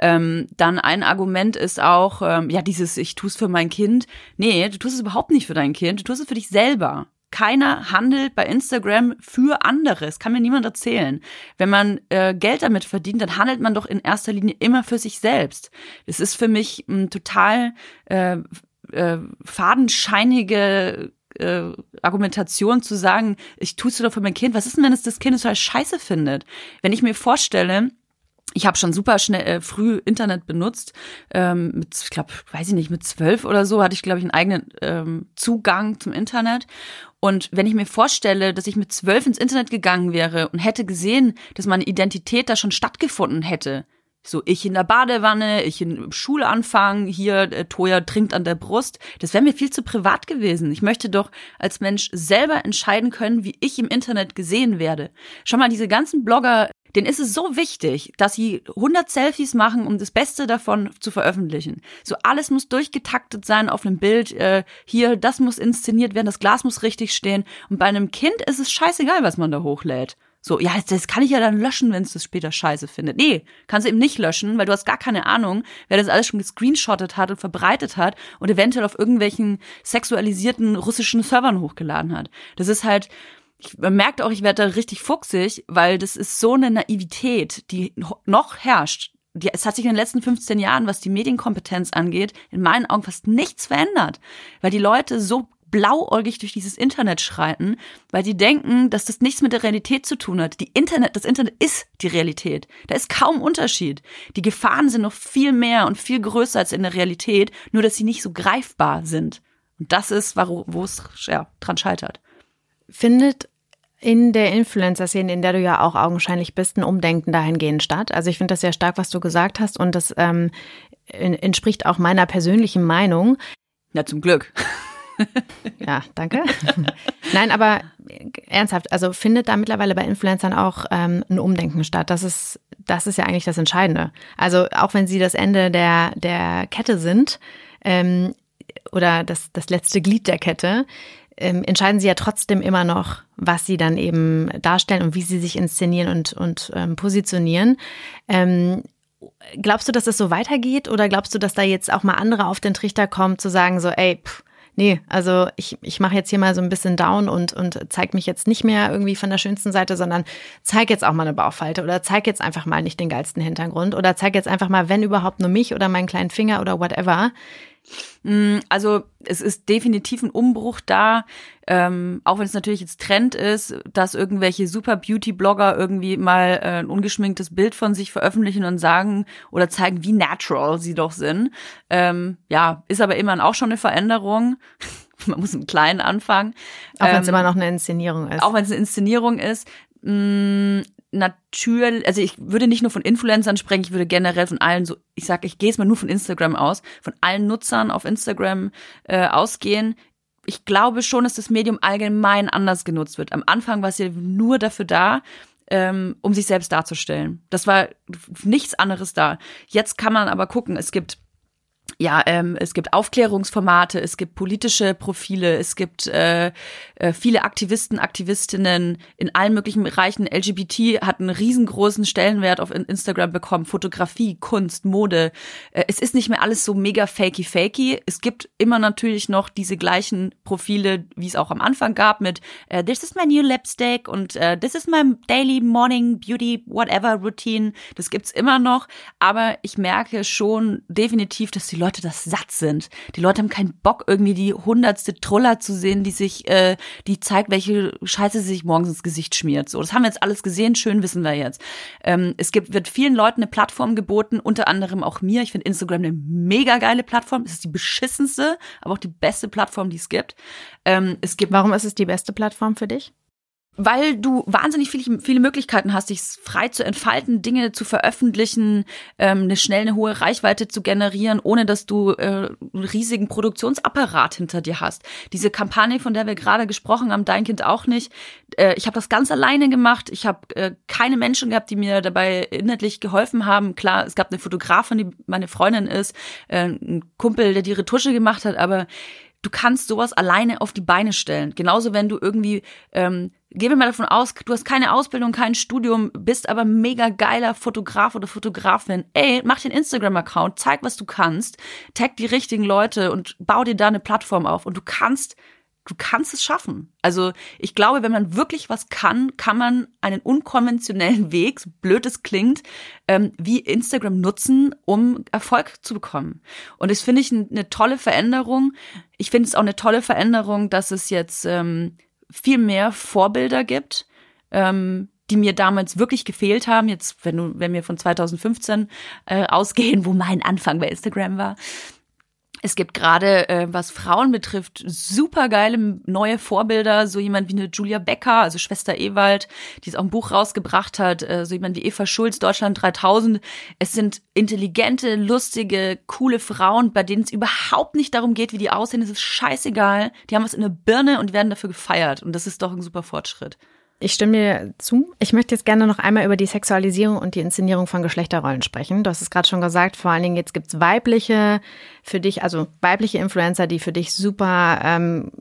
B: Ähm, dann ein Argument ist auch, ähm, ja, dieses, ich tue es für mein Kind. Nee, du tust es überhaupt nicht für dein Kind, du tust es für dich selber. Keiner handelt bei Instagram für andere. Das kann mir niemand erzählen. Wenn man äh, Geld damit verdient, dann handelt man doch in erster Linie immer für sich selbst. Es ist für mich ein total äh, äh, fadenscheinige äh, Argumentation zu sagen, ich tue es doch für mein Kind. Was ist denn, wenn es das Kind total scheiße findet? Wenn ich mir vorstelle, ich habe schon super schnell äh, früh Internet benutzt. Ähm, mit, ich glaube, weiß ich nicht, mit zwölf oder so hatte ich, glaube ich, einen eigenen ähm, Zugang zum Internet. Und wenn ich mir vorstelle, dass ich mit zwölf ins Internet gegangen wäre und hätte gesehen, dass meine Identität da schon stattgefunden hätte, so ich in der Badewanne, ich in Schulanfang, hier äh, Toya trinkt an der Brust, das wäre mir viel zu privat gewesen. Ich möchte doch als Mensch selber entscheiden können, wie ich im Internet gesehen werde. Schau mal, diese ganzen Blogger, denen ist es so wichtig, dass sie 100 Selfies machen, um das Beste davon zu veröffentlichen. So alles muss durchgetaktet sein auf einem Bild. Äh, hier, das muss inszeniert werden, das Glas muss richtig stehen. Und bei einem Kind ist es scheißegal, was man da hochlädt. So, ja, das kann ich ja dann löschen, wenn es das später scheiße findet. Nee, kannst du eben nicht löschen, weil du hast gar keine Ahnung, wer das alles schon gescreenshottet hat und verbreitet hat und eventuell auf irgendwelchen sexualisierten russischen Servern hochgeladen hat. Das ist halt, ich, merkt auch, ich werde da richtig fuchsig, weil das ist so eine Naivität, die noch herrscht. Die, es hat sich in den letzten 15 Jahren, was die Medienkompetenz angeht, in meinen Augen fast nichts verändert, weil die Leute so blauäugig durch dieses Internet schreiten, weil die denken, dass das nichts mit der Realität zu tun hat. Die Internet, das Internet ist die Realität. Da ist kaum Unterschied. Die Gefahren sind noch viel mehr und viel größer als in der Realität, nur dass sie nicht so greifbar sind. Und das ist, wo es ja, dran scheitert
A: findet in der Influencer-Szene, in der du ja auch augenscheinlich bist, ein Umdenken dahingehend statt. Also ich finde das sehr stark, was du gesagt hast und das ähm, entspricht auch meiner persönlichen Meinung.
B: Ja, zum Glück.
A: ja, danke. Nein, aber ernsthaft, also findet da mittlerweile bei Influencern auch ähm, ein Umdenken statt. Das ist, das ist ja eigentlich das Entscheidende. Also auch wenn sie das Ende der, der Kette sind ähm, oder das, das letzte Glied der Kette, ähm, entscheiden sie ja trotzdem immer noch, was sie dann eben darstellen und wie sie sich inszenieren und, und ähm, positionieren. Ähm, glaubst du, dass das so weitergeht oder glaubst du, dass da jetzt auch mal andere auf den Trichter kommen, zu sagen so, ey, pff, nee, also ich, ich mache jetzt hier mal so ein bisschen down und, und zeig mich jetzt nicht mehr irgendwie von der schönsten Seite, sondern zeig jetzt auch mal eine Bauchfalte oder zeig jetzt einfach mal nicht den geilsten Hintergrund oder zeig jetzt einfach mal, wenn überhaupt nur mich oder meinen kleinen Finger oder whatever.
B: Mm, also es ist definitiv ein Umbruch da, ähm, auch wenn es natürlich jetzt Trend ist, dass irgendwelche super Beauty-Blogger irgendwie mal äh, ein ungeschminktes Bild von sich veröffentlichen und sagen oder zeigen, wie natural sie doch sind. Ähm, ja, ist aber immerhin auch schon eine Veränderung. Man muss im Kleinen anfangen.
A: Auch wenn es ähm, immer noch eine Inszenierung ist.
B: Auch wenn es eine Inszenierung ist. Mh, mm, natürlich, also ich würde nicht nur von Influencern sprechen, ich würde generell von allen so, ich sage, ich gehe es mal nur von Instagram aus, von allen Nutzern auf Instagram äh, ausgehen. Ich glaube schon, dass das Medium allgemein anders genutzt wird. Am Anfang war es ja nur dafür da, ähm, um sich selbst darzustellen. Das war nichts anderes da. Jetzt kann man aber gucken, es gibt ja, ähm, es gibt Aufklärungsformate, es gibt politische Profile, es gibt äh, äh, viele Aktivisten, Aktivistinnen in allen möglichen Bereichen. LGBT hat einen riesengroßen Stellenwert auf Instagram bekommen. Fotografie, Kunst, Mode. Äh, es ist nicht mehr alles so mega fakey fakey. Es gibt immer natürlich noch diese gleichen Profile, wie es auch am Anfang gab mit äh, This is my new lipstick und äh, This is my daily morning beauty whatever routine. Das gibt's immer noch, aber ich merke schon definitiv, dass die Leute Leute das satt sind. Die Leute haben keinen Bock, irgendwie die hundertste Troller zu sehen, die sich, äh, die zeigt, welche Scheiße sie sich morgens ins Gesicht schmiert. So, das haben wir jetzt alles gesehen, schön wissen wir jetzt. Ähm, es gibt, wird vielen Leuten eine Plattform geboten, unter anderem auch mir. Ich finde Instagram eine mega geile Plattform. Es ist die beschissenste, aber auch die beste Plattform, die es gibt. Ähm, es gibt.
A: Warum ist es die beste Plattform für dich?
B: Weil du wahnsinnig viele, viele Möglichkeiten hast, dich frei zu entfalten, Dinge zu veröffentlichen, ähm, eine schnell eine hohe Reichweite zu generieren, ohne dass du äh, einen riesigen Produktionsapparat hinter dir hast. Diese Kampagne, von der wir gerade gesprochen haben, dein Kind auch nicht. Äh, ich habe das ganz alleine gemacht. Ich habe äh, keine Menschen gehabt, die mir dabei inhaltlich geholfen haben. Klar, es gab eine Fotografin, die meine Freundin ist, äh, ein Kumpel, der die Retusche gemacht hat, aber du kannst sowas alleine auf die Beine stellen. Genauso, wenn du irgendwie ähm, Gehen wir mal davon aus, du hast keine Ausbildung, kein Studium, bist aber mega geiler Fotograf oder Fotografin. Ey, mach den Instagram-Account, zeig, was du kannst, tag die richtigen Leute und bau dir da eine Plattform auf und du kannst, du kannst es schaffen. Also ich glaube, wenn man wirklich was kann, kann man einen unkonventionellen Weg, so blöd es klingt, ähm, wie Instagram nutzen, um Erfolg zu bekommen. Und das finde ich eine tolle Veränderung. Ich finde es auch eine tolle Veränderung, dass es jetzt ähm, viel mehr Vorbilder gibt, ähm, die mir damals wirklich gefehlt haben. Jetzt, wenn du, wenn wir von 2015 äh, ausgehen, wo mein Anfang bei Instagram war, es gibt gerade, äh, was Frauen betrifft, super geile neue Vorbilder. So jemand wie eine Julia Becker, also Schwester Ewald, die es auch ein Buch rausgebracht hat. Äh, so jemand wie Eva Schulz, Deutschland 3000. Es sind intelligente, lustige, coole Frauen, bei denen es überhaupt nicht darum geht, wie die aussehen. Es ist scheißegal. Die haben was in der Birne und werden dafür gefeiert. Und das ist doch ein super Fortschritt.
A: Ich stimme dir zu. Ich möchte jetzt gerne noch einmal über die Sexualisierung und die Inszenierung von Geschlechterrollen sprechen. Du hast es gerade schon gesagt, vor allen Dingen jetzt gibt's weibliche für dich, also weibliche Influencer, die für dich super, ähm,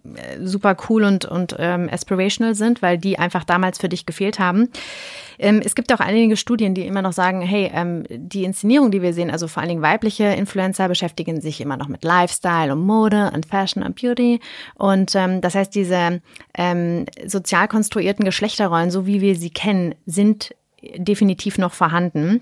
A: super cool und, und ähm, aspirational sind, weil die einfach damals für dich gefehlt haben. Ähm, es gibt auch einige Studien, die immer noch sagen, hey, ähm, die Inszenierung, die wir sehen, also vor allen Dingen weibliche Influencer beschäftigen sich immer noch mit Lifestyle und Mode und Fashion und Beauty. Und ähm, das heißt, diese ähm, sozial konstruierten Geschlechterrollen, so wie wir sie kennen, sind definitiv noch vorhanden.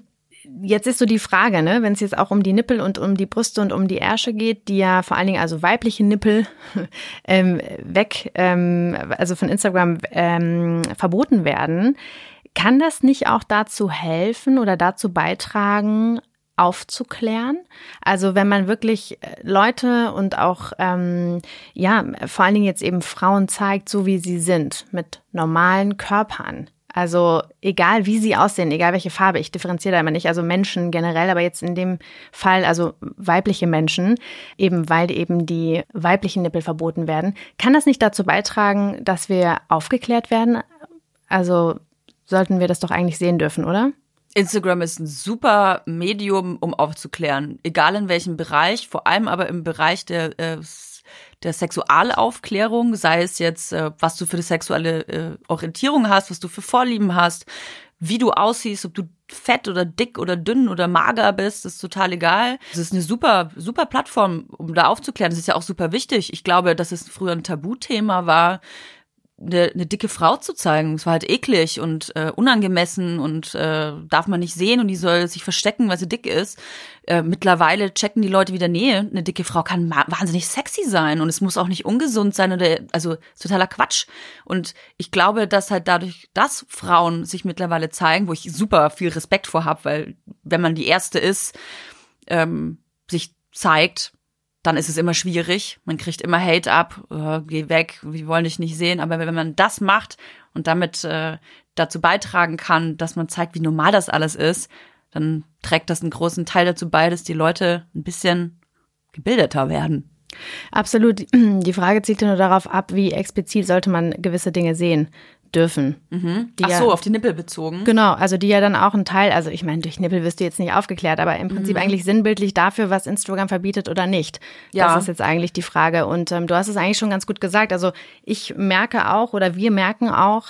A: Jetzt ist so die Frage, ne, wenn es jetzt auch um die Nippel und um die Brüste und um die Ärsche geht, die ja vor allen Dingen also weibliche Nippel ähm, weg, ähm, also von Instagram ähm, verboten werden. Kann das nicht auch dazu helfen oder dazu beitragen, aufzuklären. Also wenn man wirklich äh, Leute und auch ähm, ja vor allen Dingen jetzt eben Frauen zeigt, so wie sie sind, mit normalen Körpern. Also egal wie sie aussehen, egal welche Farbe, ich differenziere da immer nicht, also Menschen generell, aber jetzt in dem Fall, also weibliche Menschen, eben weil eben die weiblichen Nippel verboten werden, kann das nicht dazu beitragen, dass wir aufgeklärt werden? Also sollten wir das doch eigentlich sehen dürfen, oder?
B: Instagram ist ein super Medium, um aufzuklären, egal in welchem Bereich, vor allem aber im Bereich der äh, der Sexualaufklärung, sei es jetzt, äh, was du für eine sexuelle äh, Orientierung hast, was du für Vorlieben hast, wie du aussiehst, ob du fett oder dick oder dünn oder mager bist, ist total egal. Es ist eine super, super Plattform, um da aufzuklären. Das ist ja auch super wichtig. Ich glaube, dass es früher ein Tabuthema war, eine, eine dicke Frau zu zeigen. Es war halt eklig und äh, unangemessen und äh, darf man nicht sehen und die soll sich verstecken, weil sie dick ist. Äh, mittlerweile checken die Leute wieder Nähe. Eine dicke Frau kann wahnsinnig sexy sein und es muss auch nicht ungesund sein oder also totaler Quatsch. Und ich glaube, dass halt dadurch, dass Frauen sich mittlerweile zeigen, wo ich super viel Respekt vor habe, weil wenn man die erste ist, ähm, sich zeigt, dann ist es immer schwierig. Man kriegt immer Hate ab, oh, geh weg, wir wollen dich nicht sehen. Aber wenn man das macht und damit äh, dazu beitragen kann, dass man zeigt, wie normal das alles ist, dann trägt das einen großen Teil dazu bei, dass die Leute ein bisschen gebildeter werden.
A: Absolut. Die Frage zielt nur darauf ab, wie explizit sollte man gewisse Dinge sehen dürfen.
B: Mhm. Ach so, ja, auf die Nippel bezogen.
A: Genau, also die ja dann auch ein Teil, also ich meine, durch Nippel wirst du jetzt nicht aufgeklärt, aber im Prinzip mhm. eigentlich sinnbildlich dafür, was Instagram verbietet oder nicht. Ja. Das ist jetzt eigentlich die Frage. Und ähm, du hast es eigentlich schon ganz gut gesagt. Also ich merke auch oder wir merken auch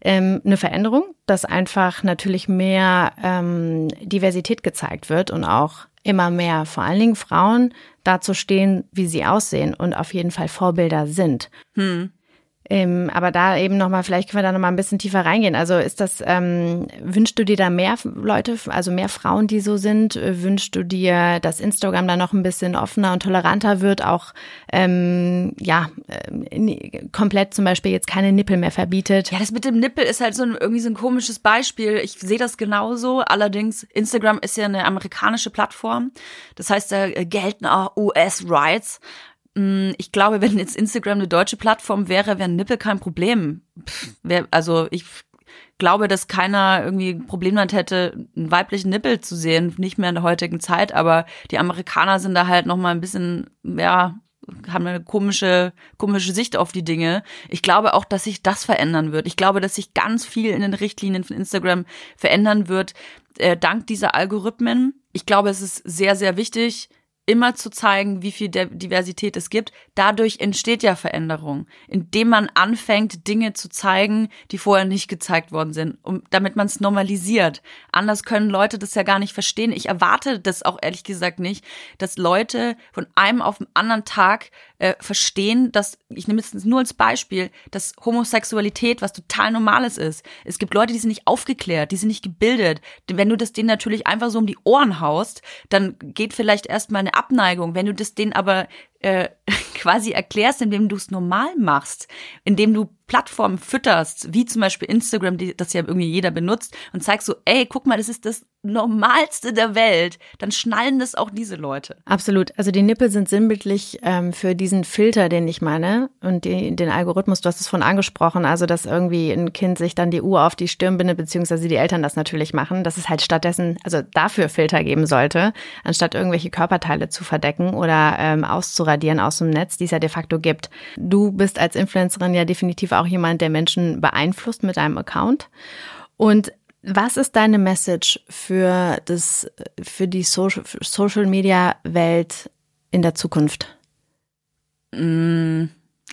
A: ähm, eine Veränderung, dass einfach natürlich mehr ähm, Diversität gezeigt wird und auch immer mehr, vor allen Dingen Frauen, dazu stehen, wie sie aussehen und auf jeden Fall Vorbilder sind. Hm. Ähm, aber da eben nochmal, vielleicht können wir da nochmal ein bisschen tiefer reingehen. Also ist das, ähm, wünschst du dir da mehr Leute, also mehr Frauen, die so sind? Wünschst du dir, dass Instagram da noch ein bisschen offener und toleranter wird, auch ähm, ja, äh, komplett zum Beispiel jetzt keine Nippel mehr verbietet?
B: Ja, das mit dem Nippel ist halt so ein, irgendwie so ein komisches Beispiel. Ich sehe das genauso. Allerdings, Instagram ist ja eine amerikanische Plattform. Das heißt, da gelten auch US-Rights. Mm, ich glaube, wenn jetzt Instagram eine deutsche Plattform wäre, wäre Nippel kein Problem. Pff, wär, also ich glaube, dass keiner irgendwie ein Problem damit hätte, einen weiblichen Nippel zu sehen, nicht mehr in der heutigen Zeit, aber die Amerikaner sind da halt noch mal ein bisschen, ja, haben eine komische, komische Sicht auf die Dinge. Ich glaube auch, dass sich das verändern wird. Ich glaube, dass sich ganz viel in den Richtlinien von Instagram verändern wird, äh, dank dieser Algorithmen. Ich glaube, es ist sehr, sehr wichtig, immer zu zeigen, wie viel Diversität es gibt. Dadurch entsteht ja Veränderung, indem man anfängt, Dinge zu zeigen, die vorher nicht gezeigt worden sind, um, damit man es normalisiert. Anders können Leute das ja gar nicht verstehen. Ich erwarte das auch ehrlich gesagt nicht, dass Leute von einem auf den anderen Tag äh, verstehen, dass, ich nehme es nur als Beispiel, dass Homosexualität was total Normales ist. Es gibt Leute, die sind nicht aufgeklärt, die sind nicht gebildet. Wenn du das denen natürlich einfach so um die Ohren haust, dann geht vielleicht erstmal eine Abneigung. Wenn du das denen aber äh, quasi erklärst, indem du es normal machst, indem du Plattformen fütterst, wie zum Beispiel Instagram, die das ja irgendwie jeder benutzt, und zeigst so, ey, guck mal, das ist das Normalste der Welt, dann schnallen das auch diese Leute.
A: Absolut. Also die Nippel sind sinnbildlich ähm, für diesen Filter, den ich meine, und die, den Algorithmus, du hast es von angesprochen, also dass irgendwie ein Kind sich dann die Uhr auf die Stirn bindet, beziehungsweise die Eltern das natürlich machen, dass es halt stattdessen, also dafür Filter geben sollte, anstatt irgendwelche Körperteile zu verdecken oder ähm, auszuradieren aus dem Netz, die es ja de facto gibt. Du bist als Influencerin ja definitiv auch jemand, der Menschen beeinflusst mit deinem Account. Und was ist deine Message für das, für die Social, Social Media Welt in der Zukunft?
B: Mm,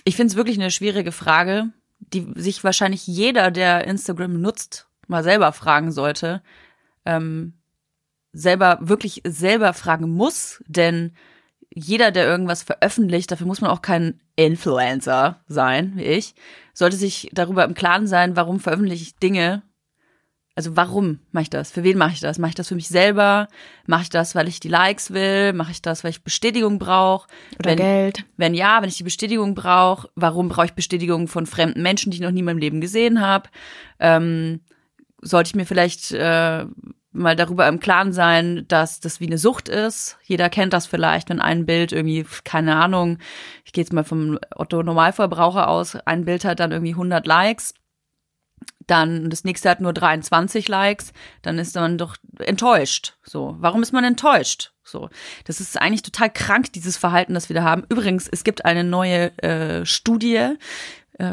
B: ich finde es wirklich eine schwierige Frage, die sich wahrscheinlich jeder, der Instagram nutzt, mal selber fragen sollte. Ähm, selber, wirklich selber fragen muss, denn jeder, der irgendwas veröffentlicht, dafür muss man auch kein Influencer sein, wie ich, sollte sich darüber im Klaren sein, warum veröffentliche ich Dinge. Also warum mache ich das? Für wen mache ich das? Mache ich das für mich selber? Mache ich das, weil ich die Likes will? Mache ich das, weil ich Bestätigung brauche?
A: Oder wenn, Geld?
B: Wenn ja, wenn ich die Bestätigung brauche, warum brauche ich Bestätigung von fremden Menschen, die ich noch nie in meinem Leben gesehen habe? Ähm, sollte ich mir vielleicht äh, mal darüber im Klaren sein, dass das wie eine Sucht ist. Jeder kennt das vielleicht, wenn ein Bild irgendwie, keine Ahnung, ich gehe jetzt mal vom Otto Normalverbraucher aus, ein Bild hat dann irgendwie 100 Likes. dann das nächste hat nur 23 Likes, dann ist man doch enttäuscht. So, warum ist man enttäuscht? So, das ist eigentlich total krank, dieses Verhalten, das wir da haben. Übrigens, es gibt eine neue äh, Studie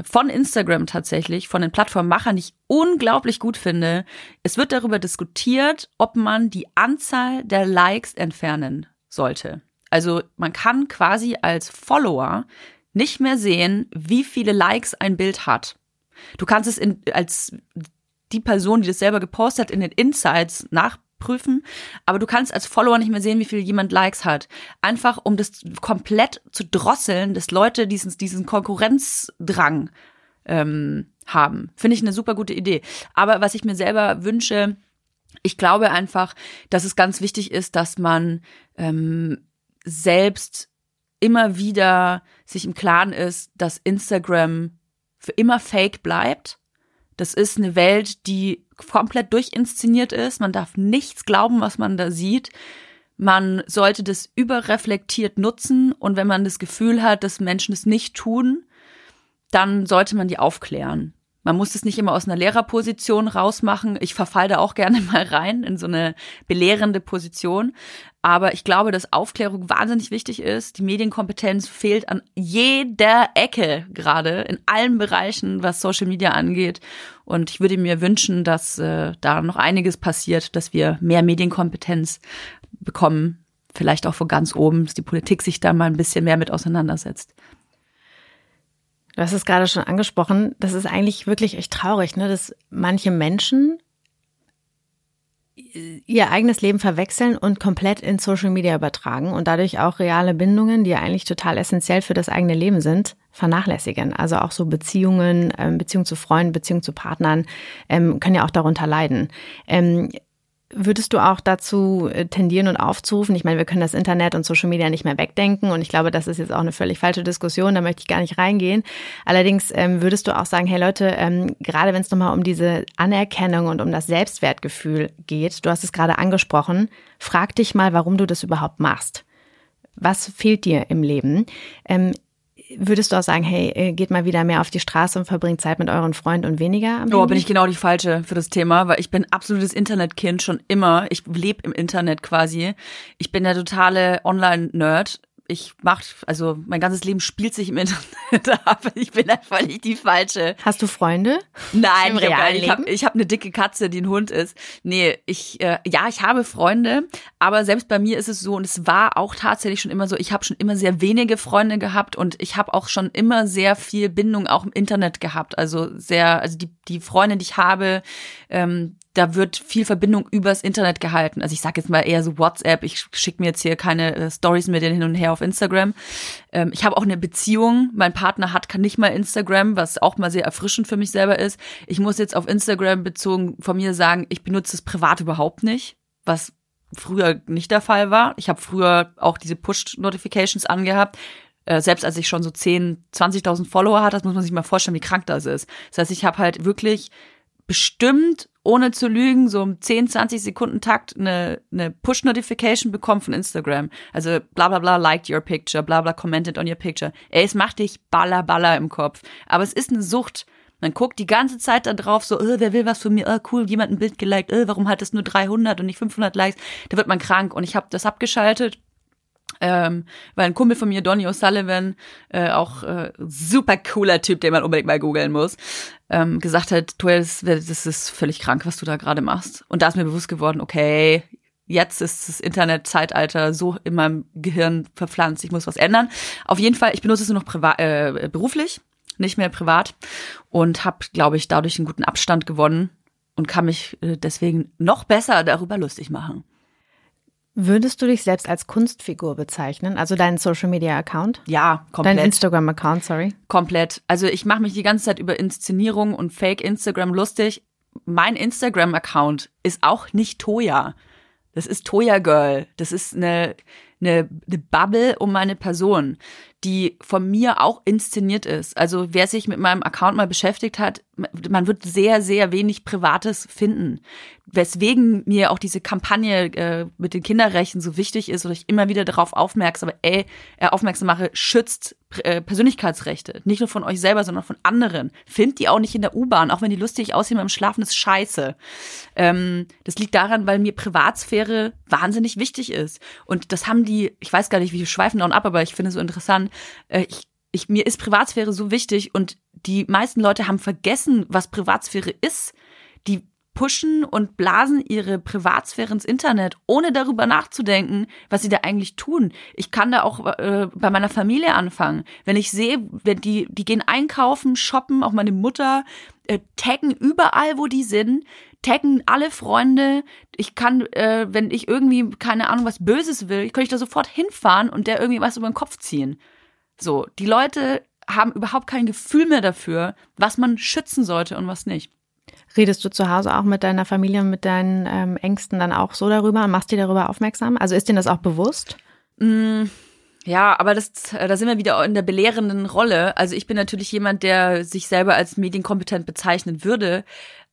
B: von Instagram tatsächlich, von den Plattformmachern, die ich unglaublich gut finde. Es wird darüber diskutiert, ob man die Anzahl der Likes entfernen sollte. Also man kann quasi als Follower nicht mehr sehen, wie viele Likes ein Bild hat. Du kannst es in, als die Person, die das selber gepostet hat, in den Insights nachprüfen, aber du kannst als Follower nicht mehr sehen, wie viel jemand Likes hat. Einfach um das komplett zu drosseln, dass Leute diesen, diesen Konkurrenzdrang ähm, haben. Finde ich eine super gute Idee. Aber was ich mir selber wünsche, ich glaube einfach, dass es ganz wichtig ist, dass man ähm, selbst immer wieder sich im Klaren ist, dass Instagram für immer fake bleibt. Das ist eine Welt, die komplett durchinszeniert ist. Man darf nichts glauben, was man da sieht. Man sollte das überreflektiert nutzen und wenn man das Gefühl hat, dass Menschen es nicht tun, dann sollte man die aufklären. Man muss es nicht immer aus einer Lehrerposition rausmachen. Ich verfall da auch gerne mal rein in so eine belehrende Position. Aber ich glaube, dass Aufklärung wahnsinnig wichtig ist. Die Medienkompetenz fehlt an jeder Ecke gerade, in allen Bereichen, was Social Media angeht. Und ich würde mir wünschen, dass äh, da noch einiges passiert, dass wir mehr Medienkompetenz bekommen. Vielleicht auch von ganz oben, dass die Politik sich da mal ein bisschen mehr mit auseinandersetzt.
A: Du hast es gerade schon angesprochen. Das ist eigentlich wirklich echt traurig, ne? dass manche Menschen ihr eigenes Leben verwechseln und komplett in Social Media übertragen und dadurch auch reale Bindungen, die ja eigentlich total essentiell für das eigene Leben sind, vernachlässigen. Also auch so Beziehungen, ähm, Beziehungen zu Freunden, Beziehungen zu Partnern ähm, können ja auch darunter leiden. Würdest du auch dazu äh, tendieren und aufzurufen? Ich meine, wir können das Internet und Social Media nicht mehr wegdenken und ich glaube, das ist jetzt auch eine völlig falsche Diskussion, da möchte ich gar nicht reingehen. Allerdings ähm, würdest du auch sagen, hey Leute, ähm, gerade wenn es nochmal um diese Anerkennung und um das Selbstwertgefühl geht, du hast es gerade angesprochen, frag dich mal, warum du das überhaupt machst. Was fehlt dir im Leben? Ähm, würdest du auch sagen, hey, äh, geht mal wieder mehr auf die Straße und verbringt Zeit mit euren Freunden und weniger
B: am Oh, bin ich genau die Falsche für das Thema, weil ich bin absolutes Internetkind schon immer. Ich lebe im Internet quasi. Ich bin der totale Online-Nerd ich mach, also mein ganzes Leben spielt sich im Internet ab. Ich bin einfach nicht die falsche.
A: Hast du Freunde?
B: Nein, ich habe ich hab, ich hab eine dicke Katze, die ein Hund ist. Nee, ich, äh, ja, ich habe Freunde, aber selbst bei mir ist es so, und es war auch tatsächlich schon immer so, ich habe schon immer sehr wenige Freunde gehabt und ich habe auch schon immer sehr viel Bindung auch im Internet gehabt. Also sehr, also die, die Freunde, die ich habe, ähm, da wird viel Verbindung übers Internet gehalten. Also ich sage jetzt mal eher so WhatsApp. Ich schicke mir jetzt hier keine äh, Stories denen hin und her auf Instagram. Ähm, ich habe auch eine Beziehung. Mein Partner hat kann nicht mal Instagram, was auch mal sehr erfrischend für mich selber ist. Ich muss jetzt auf Instagram bezogen von mir sagen, ich benutze es privat überhaupt nicht, was früher nicht der Fall war. Ich habe früher auch diese Push-Notifications angehabt äh, selbst als ich schon so 10, 20.000 Follower hatte, das muss man sich mal vorstellen, wie krank das ist. Das heißt, ich habe halt wirklich bestimmt ohne zu lügen, so um 10, 20 Sekunden Takt eine, eine Push-Notification bekommen von Instagram. Also bla bla bla, liked your picture, bla bla, commented on your picture. Ey, es macht dich baller baller im Kopf. Aber es ist eine Sucht. Man guckt die ganze Zeit da drauf, so, oh, wer will was von mir? Oh, cool, jemand ein Bild geliked. Oh, warum hat es nur 300 und nicht 500 Likes? Da wird man krank. Und ich habe das abgeschaltet ähm, weil ein Kumpel von mir, Donny O'Sullivan, äh, auch äh, super cooler Typ, den man unbedingt mal googeln muss, ähm, gesagt hat, du, das, das ist völlig krank, was du da gerade machst. Und da ist mir bewusst geworden, okay, jetzt ist das Internetzeitalter so in meinem Gehirn verpflanzt, ich muss was ändern. Auf jeden Fall, ich benutze es nur noch privat, äh, beruflich, nicht mehr privat und habe, glaube ich, dadurch einen guten Abstand gewonnen und kann mich äh, deswegen noch besser darüber lustig machen.
A: Würdest du dich selbst als Kunstfigur bezeichnen? Also deinen Social Media Account?
B: Ja, komplett.
A: Dein Instagram Account, sorry.
B: Komplett. Also ich mache mich die ganze Zeit über Inszenierung und Fake Instagram lustig. Mein Instagram Account ist auch nicht Toya. Das ist Toya Girl. Das ist eine eine, eine Bubble um meine Person, die von mir auch inszeniert ist. Also wer sich mit meinem Account mal beschäftigt hat, man wird sehr, sehr wenig Privates finden. Weswegen mir auch diese Kampagne äh, mit den Kinderrechten so wichtig ist oder ich immer wieder darauf aufmerksam, äh, aufmerksam mache, schützt äh, Persönlichkeitsrechte. Nicht nur von euch selber, sondern von anderen. Findet die auch nicht in der U-Bahn, auch wenn die lustig aussehen beim Schlafen, ist scheiße. Ähm, das liegt daran, weil mir Privatsphäre wahnsinnig wichtig ist. Und das haben die, ich weiß gar nicht, wie die schweifen da und ab, aber ich finde es so interessant. Äh, ich ich, mir ist Privatsphäre so wichtig und die meisten Leute haben vergessen, was Privatsphäre ist. Die pushen und blasen ihre Privatsphäre ins Internet, ohne darüber nachzudenken, was sie da eigentlich tun. Ich kann da auch äh, bei meiner Familie anfangen. Wenn ich sehe, wenn die, die gehen einkaufen, shoppen, auch meine Mutter, äh, taggen überall, wo die sind, taggen alle Freunde. Ich kann, äh, wenn ich irgendwie, keine Ahnung, was Böses will, kann ich da sofort hinfahren und der irgendwie was über den Kopf ziehen. So, die Leute haben überhaupt kein Gefühl mehr dafür, was man schützen sollte und was nicht.
A: Redest du zu Hause auch mit deiner Familie und mit deinen ähm, Ängsten dann auch so darüber und machst die darüber aufmerksam? Also ist dir das auch bewusst?
B: Mm, ja, aber das, äh, da sind wir wieder in der belehrenden Rolle. Also ich bin natürlich jemand, der sich selber als medienkompetent bezeichnen würde.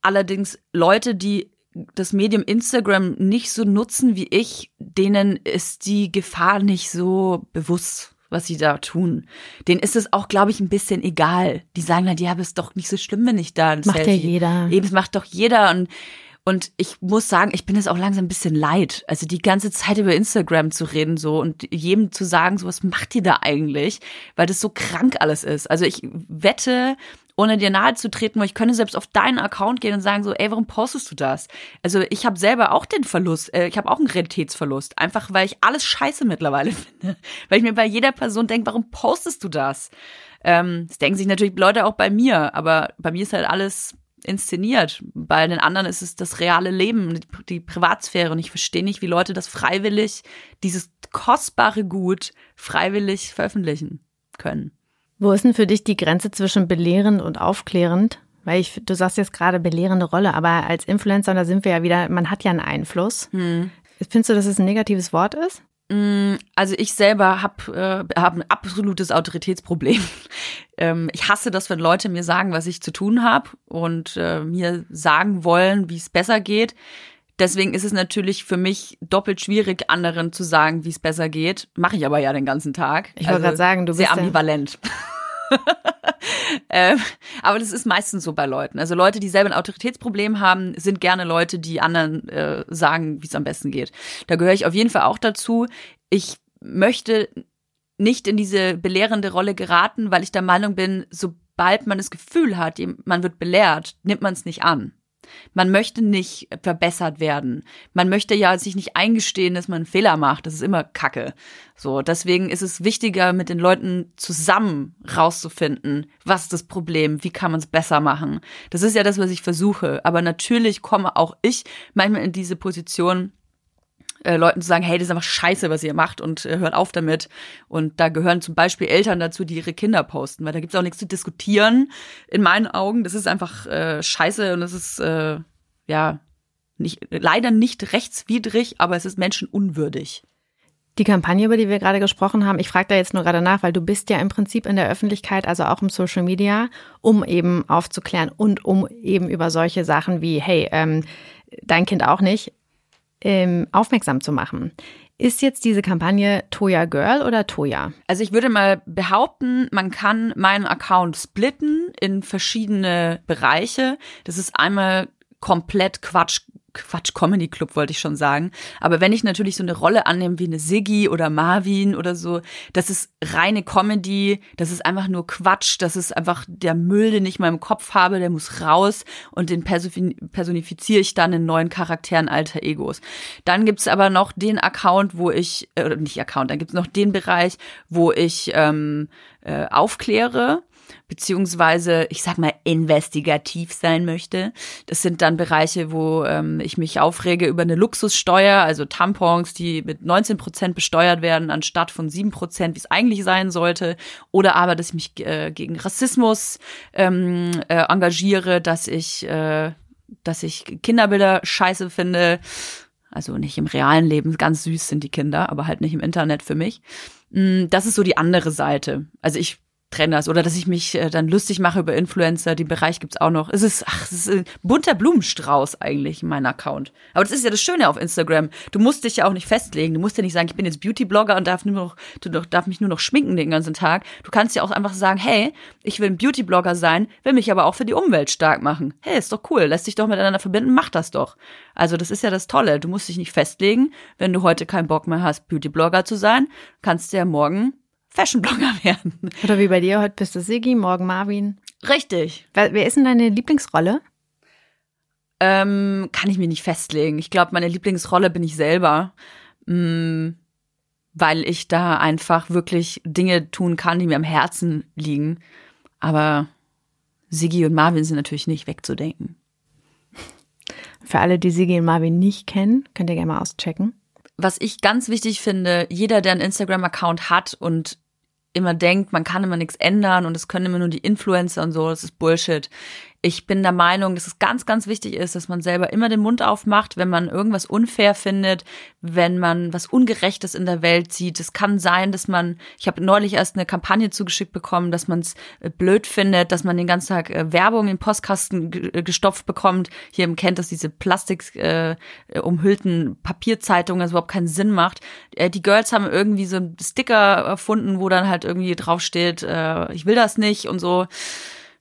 B: Allerdings Leute, die das Medium Instagram nicht so nutzen wie ich, denen ist die Gefahr nicht so bewusst was sie da tun. Denen ist es auch, glaube ich, ein bisschen egal. Die sagen halt, ja, aber ist doch nicht so schlimm, wenn ich da ein
A: Macht Selfie. ja jeder.
B: Eben, es macht doch jeder und und ich muss sagen, ich bin es auch langsam ein bisschen leid. Also die ganze Zeit über Instagram zu reden so und jedem zu sagen, so was macht ihr da eigentlich? Weil das so krank alles ist. Also ich wette, ohne dir nahe zu treten, weil ich könnte selbst auf deinen Account gehen und sagen so, ey, warum postest du das? Also ich habe selber auch den Verlust, äh, ich habe auch einen Realitätsverlust, einfach weil ich alles scheiße mittlerweile finde. Weil ich mir bei jeder Person denke, warum postest du das? Ähm, das denken sich natürlich Leute auch bei mir, aber bei mir ist halt alles inszeniert. Bei den anderen ist es das reale Leben, die Privatsphäre. Und ich verstehe nicht, wie Leute das freiwillig, dieses kostbare Gut freiwillig veröffentlichen können.
A: Wo ist denn für dich die Grenze zwischen belehrend und aufklärend? Weil ich, du sagst jetzt gerade belehrende Rolle, aber als Influencer, da sind wir ja wieder, man hat ja einen Einfluss. Hm. Findest du, dass es ein negatives Wort ist?
B: Hm, also ich selber habe äh, hab ein absolutes Autoritätsproblem. ähm, ich hasse das, wenn Leute mir sagen, was ich zu tun habe und äh, mir sagen wollen, wie es besser geht. Deswegen ist es natürlich für mich doppelt schwierig, anderen zu sagen, wie es besser geht. Mache ich aber ja den ganzen Tag.
A: Ich wollte also gerade sagen, du bist
B: sehr ambivalent. ähm, aber das ist meistens so bei Leuten. Also Leute, die selber ein Autoritätsproblem haben, sind gerne Leute, die anderen äh, sagen, wie es am besten geht. Da gehöre ich auf jeden Fall auch dazu. Ich möchte nicht in diese belehrende Rolle geraten, weil ich der Meinung bin, sobald man das Gefühl hat, man wird belehrt, nimmt man es nicht an. Man möchte nicht verbessert werden. Man möchte ja sich nicht eingestehen, dass man einen Fehler macht. Das ist immer Kacke. So, deswegen ist es wichtiger, mit den Leuten zusammen rauszufinden, was ist das Problem, wie kann man es besser machen. Das ist ja das, was ich versuche. Aber natürlich komme auch ich manchmal in diese Position, äh, Leuten zu sagen, hey, das ist einfach scheiße, was ihr macht und äh, hört auf damit. Und da gehören zum Beispiel Eltern dazu, die ihre Kinder posten, weil da gibt's auch nichts zu diskutieren. In meinen Augen, das ist einfach äh, scheiße und es ist äh, ja nicht leider nicht rechtswidrig, aber es ist menschenunwürdig.
A: Die Kampagne, über die wir gerade gesprochen haben, ich frage da jetzt nur gerade nach, weil du bist ja im Prinzip in der Öffentlichkeit, also auch im Social Media, um eben aufzuklären und um eben über solche Sachen wie, hey, ähm, dein Kind auch nicht, ähm, aufmerksam zu machen. Ist jetzt diese Kampagne Toya Girl oder Toya?
B: Also ich würde mal behaupten, man kann meinen Account splitten in verschiedene Bereiche. Das ist einmal komplett Quatsch Quatsch Comedy Club wollte ich schon sagen. Aber wenn ich natürlich so eine Rolle annehme wie eine Siggi oder Marvin oder so, das ist reine Comedy, das ist einfach nur Quatsch, das ist einfach der Müll, den ich in meinem Kopf habe, der muss raus und den personifiziere ich dann in neuen Charakteren alter Egos. Dann gibt's aber noch den Account, wo ich, äh, nicht Account, dann gibt's noch den Bereich, wo ich ähm, äh, aufkläre beziehungsweise ich sag mal investigativ sein möchte. Das sind dann Bereiche, wo ähm, ich mich aufrege über eine Luxussteuer, also Tampons, die mit 19 Prozent besteuert werden anstatt von 7 Prozent, wie es eigentlich sein sollte. Oder aber, dass ich mich äh, gegen Rassismus ähm, äh, engagiere, dass ich, äh, dass ich Kinderbilder scheiße finde Also nicht im realen Leben, ganz süß sind die Kinder, aber halt nicht im Internet für mich. Mm, das ist so die andere Seite. Also ich trenne das oder dass ich mich äh, dann lustig mache über Influencer, den Bereich gibt's auch noch. Es ist, ach, es ist ein bunter Blumenstrauß eigentlich in meinem Account. Aber das ist ja das Schöne auf Instagram. Du musst dich ja auch nicht festlegen. Du musst ja nicht sagen, ich bin jetzt Beauty-Blogger und darf nur noch, du darf mich nur noch schminken den ganzen Tag. Du kannst ja auch einfach sagen, hey, ich will ein Beauty-Blogger sein, will mich aber auch für die Umwelt stark machen. Hey, ist doch cool, lässt sich doch miteinander verbinden, mach das doch. Also das ist ja das Tolle. Du musst dich nicht festlegen. Wenn du heute keinen Bock mehr hast, Beauty-Blogger zu sein, kannst du ja morgen Fashion-Blogger werden.
A: Oder wie bei dir, heute bist du Siggi, morgen Marvin.
B: Richtig.
A: Wer, wer ist denn deine Lieblingsrolle?
B: Ähm, kann ich mir nicht festlegen. Ich glaube, meine Lieblingsrolle bin ich selber, mh, mm, weil ich da einfach wirklich Dinge tun kann, die mir am Herzen liegen. Aber Siggi und Marvin sind natürlich nicht wegzudenken.
A: Für alle, die Siggi und Marvin nicht kennen, könnt ihr gerne mal auschecken
B: was ich ganz wichtig finde, jeder, der einen Instagram-Account hat und immer denkt, man kann immer nichts ändern und es können immer nur die Influencer und so, das ist Bullshit. Ich bin der Meinung, dass es ganz, ganz wichtig ist, dass man selber immer den Mund aufmacht, wenn man irgendwas unfair findet, wenn man was Ungerechtes in der Welt sieht. Es kann sein, dass man, ich habe neulich erst eine Kampagne zugeschickt bekommen, dass man es äh, blöd findet, dass man den ganzen Tag äh, Werbung im Postkasten äh, gestopft bekommt. Hier kennt das diese Plastik äh, umhüllten Papierzeitungen, das überhaupt keinen Sinn macht. Die Girls haben irgendwie so einen Sticker erfunden, wo dann halt irgendwie draufsteht, äh, ich will das nicht und so.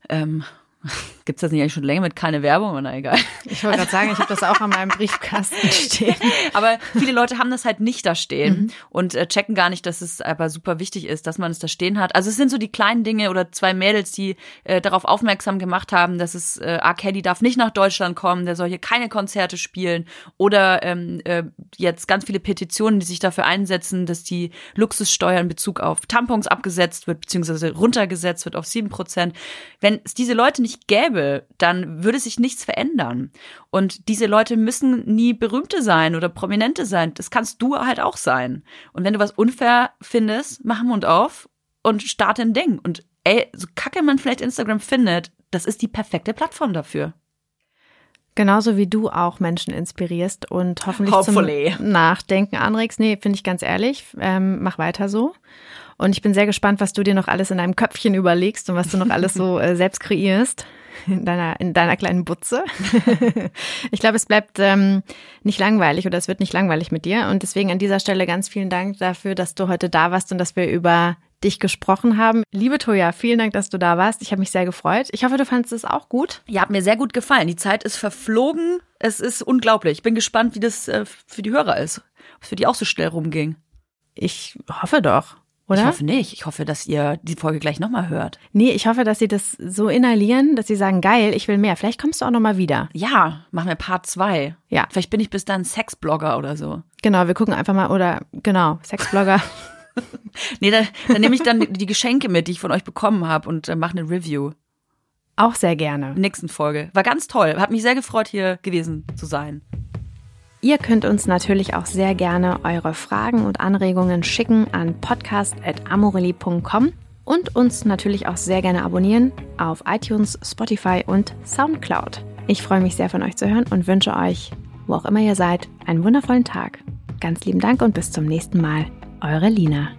B: Ähm, Gibt es das nicht eigentlich schon länger mit keine Werbung? Na egal.
A: Ich wollte gerade sagen, ich habe das auch an meinem Briefkasten stehen.
B: aber viele Leute haben das halt nicht da stehen mhm. und äh, checken gar nicht, dass es aber super wichtig ist, dass man es da stehen hat. Also es sind so die kleinen Dinge oder zwei Mädels, die äh, darauf aufmerksam gemacht haben, dass es äh, R. Kelly darf nicht nach Deutschland kommen, der soll hier keine Konzerte spielen. Oder ähm, äh, jetzt ganz viele Petitionen, die sich dafür einsetzen, dass die Luxussteuer in Bezug auf Tampons abgesetzt wird, beziehungsweise runtergesetzt wird auf sieben Prozent. Wenn es diese Leute nicht gäbe, gäbe, dann würde sich nichts verändern. Und diese Leute müssen nie Berühmte sein oder Prominente sein. Das kannst du halt auch sein. Und wenn du was unfair findest, mach Mund auf und starte ein Ding. Und ey, so kacke man vielleicht Instagram findet, das ist die perfekte Plattform dafür.
A: Genauso wie du auch Menschen inspirierst und hoffentlich
B: Hopefully.
A: zum Nachdenken anregst. Nee, finde ich ganz ehrlich. Ähm, mach weiter so. Und ich bin sehr gespannt, was du dir noch alles in deinem Köpfchen überlegst und was du noch alles so äh, selbst kreierst in deiner, in deiner kleinen Butze. ich glaube, es bleibt ähm, nicht langweilig oder es wird nicht langweilig mit dir. Und deswegen an dieser Stelle ganz vielen Dank dafür, dass du heute da warst und dass wir über dich gesprochen haben. Liebe Toja, vielen Dank, dass du da warst. Ich habe mich sehr gefreut. Ich hoffe, du fandest es auch gut.
B: Ja, hat mir sehr gut gefallen. Die Zeit ist verflogen. Es ist unglaublich. Ich bin gespannt, wie das äh, für die Hörer ist. Ob es für die auch so schnell rumging.
A: Ich hoffe doch. Oder?
B: Ich hoffe nicht. Ich hoffe, dass ihr die Folge gleich nochmal hört.
A: Nee, ich hoffe, dass sie das so inhalieren, dass sie sagen, geil, ich will mehr. Vielleicht kommst du auch nochmal wieder.
B: Ja, machen wir Part 2. Ja. Vielleicht bin ich bis dann Sexblogger oder so.
A: Genau, wir gucken einfach mal, oder genau, Sexblogger.
B: nee, dann, dann nehme ich dann die Geschenke mit, die ich von euch bekommen habe und äh, mache eine Review.
A: Auch sehr gerne.
B: Nächsten Folge. War ganz toll. Hat mich sehr gefreut, hier gewesen zu sein.
A: Ihr könnt uns natürlich auch sehr gerne eure Fragen und Anregungen schicken an podcast.amorelli.com und uns natürlich auch sehr gerne abonnieren auf iTunes, Spotify und Soundcloud. Ich freue mich sehr von euch zu hören und wünsche euch, wo auch immer ihr seid, einen wundervollen Tag. Ganz lieben Dank und bis zum nächsten Mal. Eure Lina.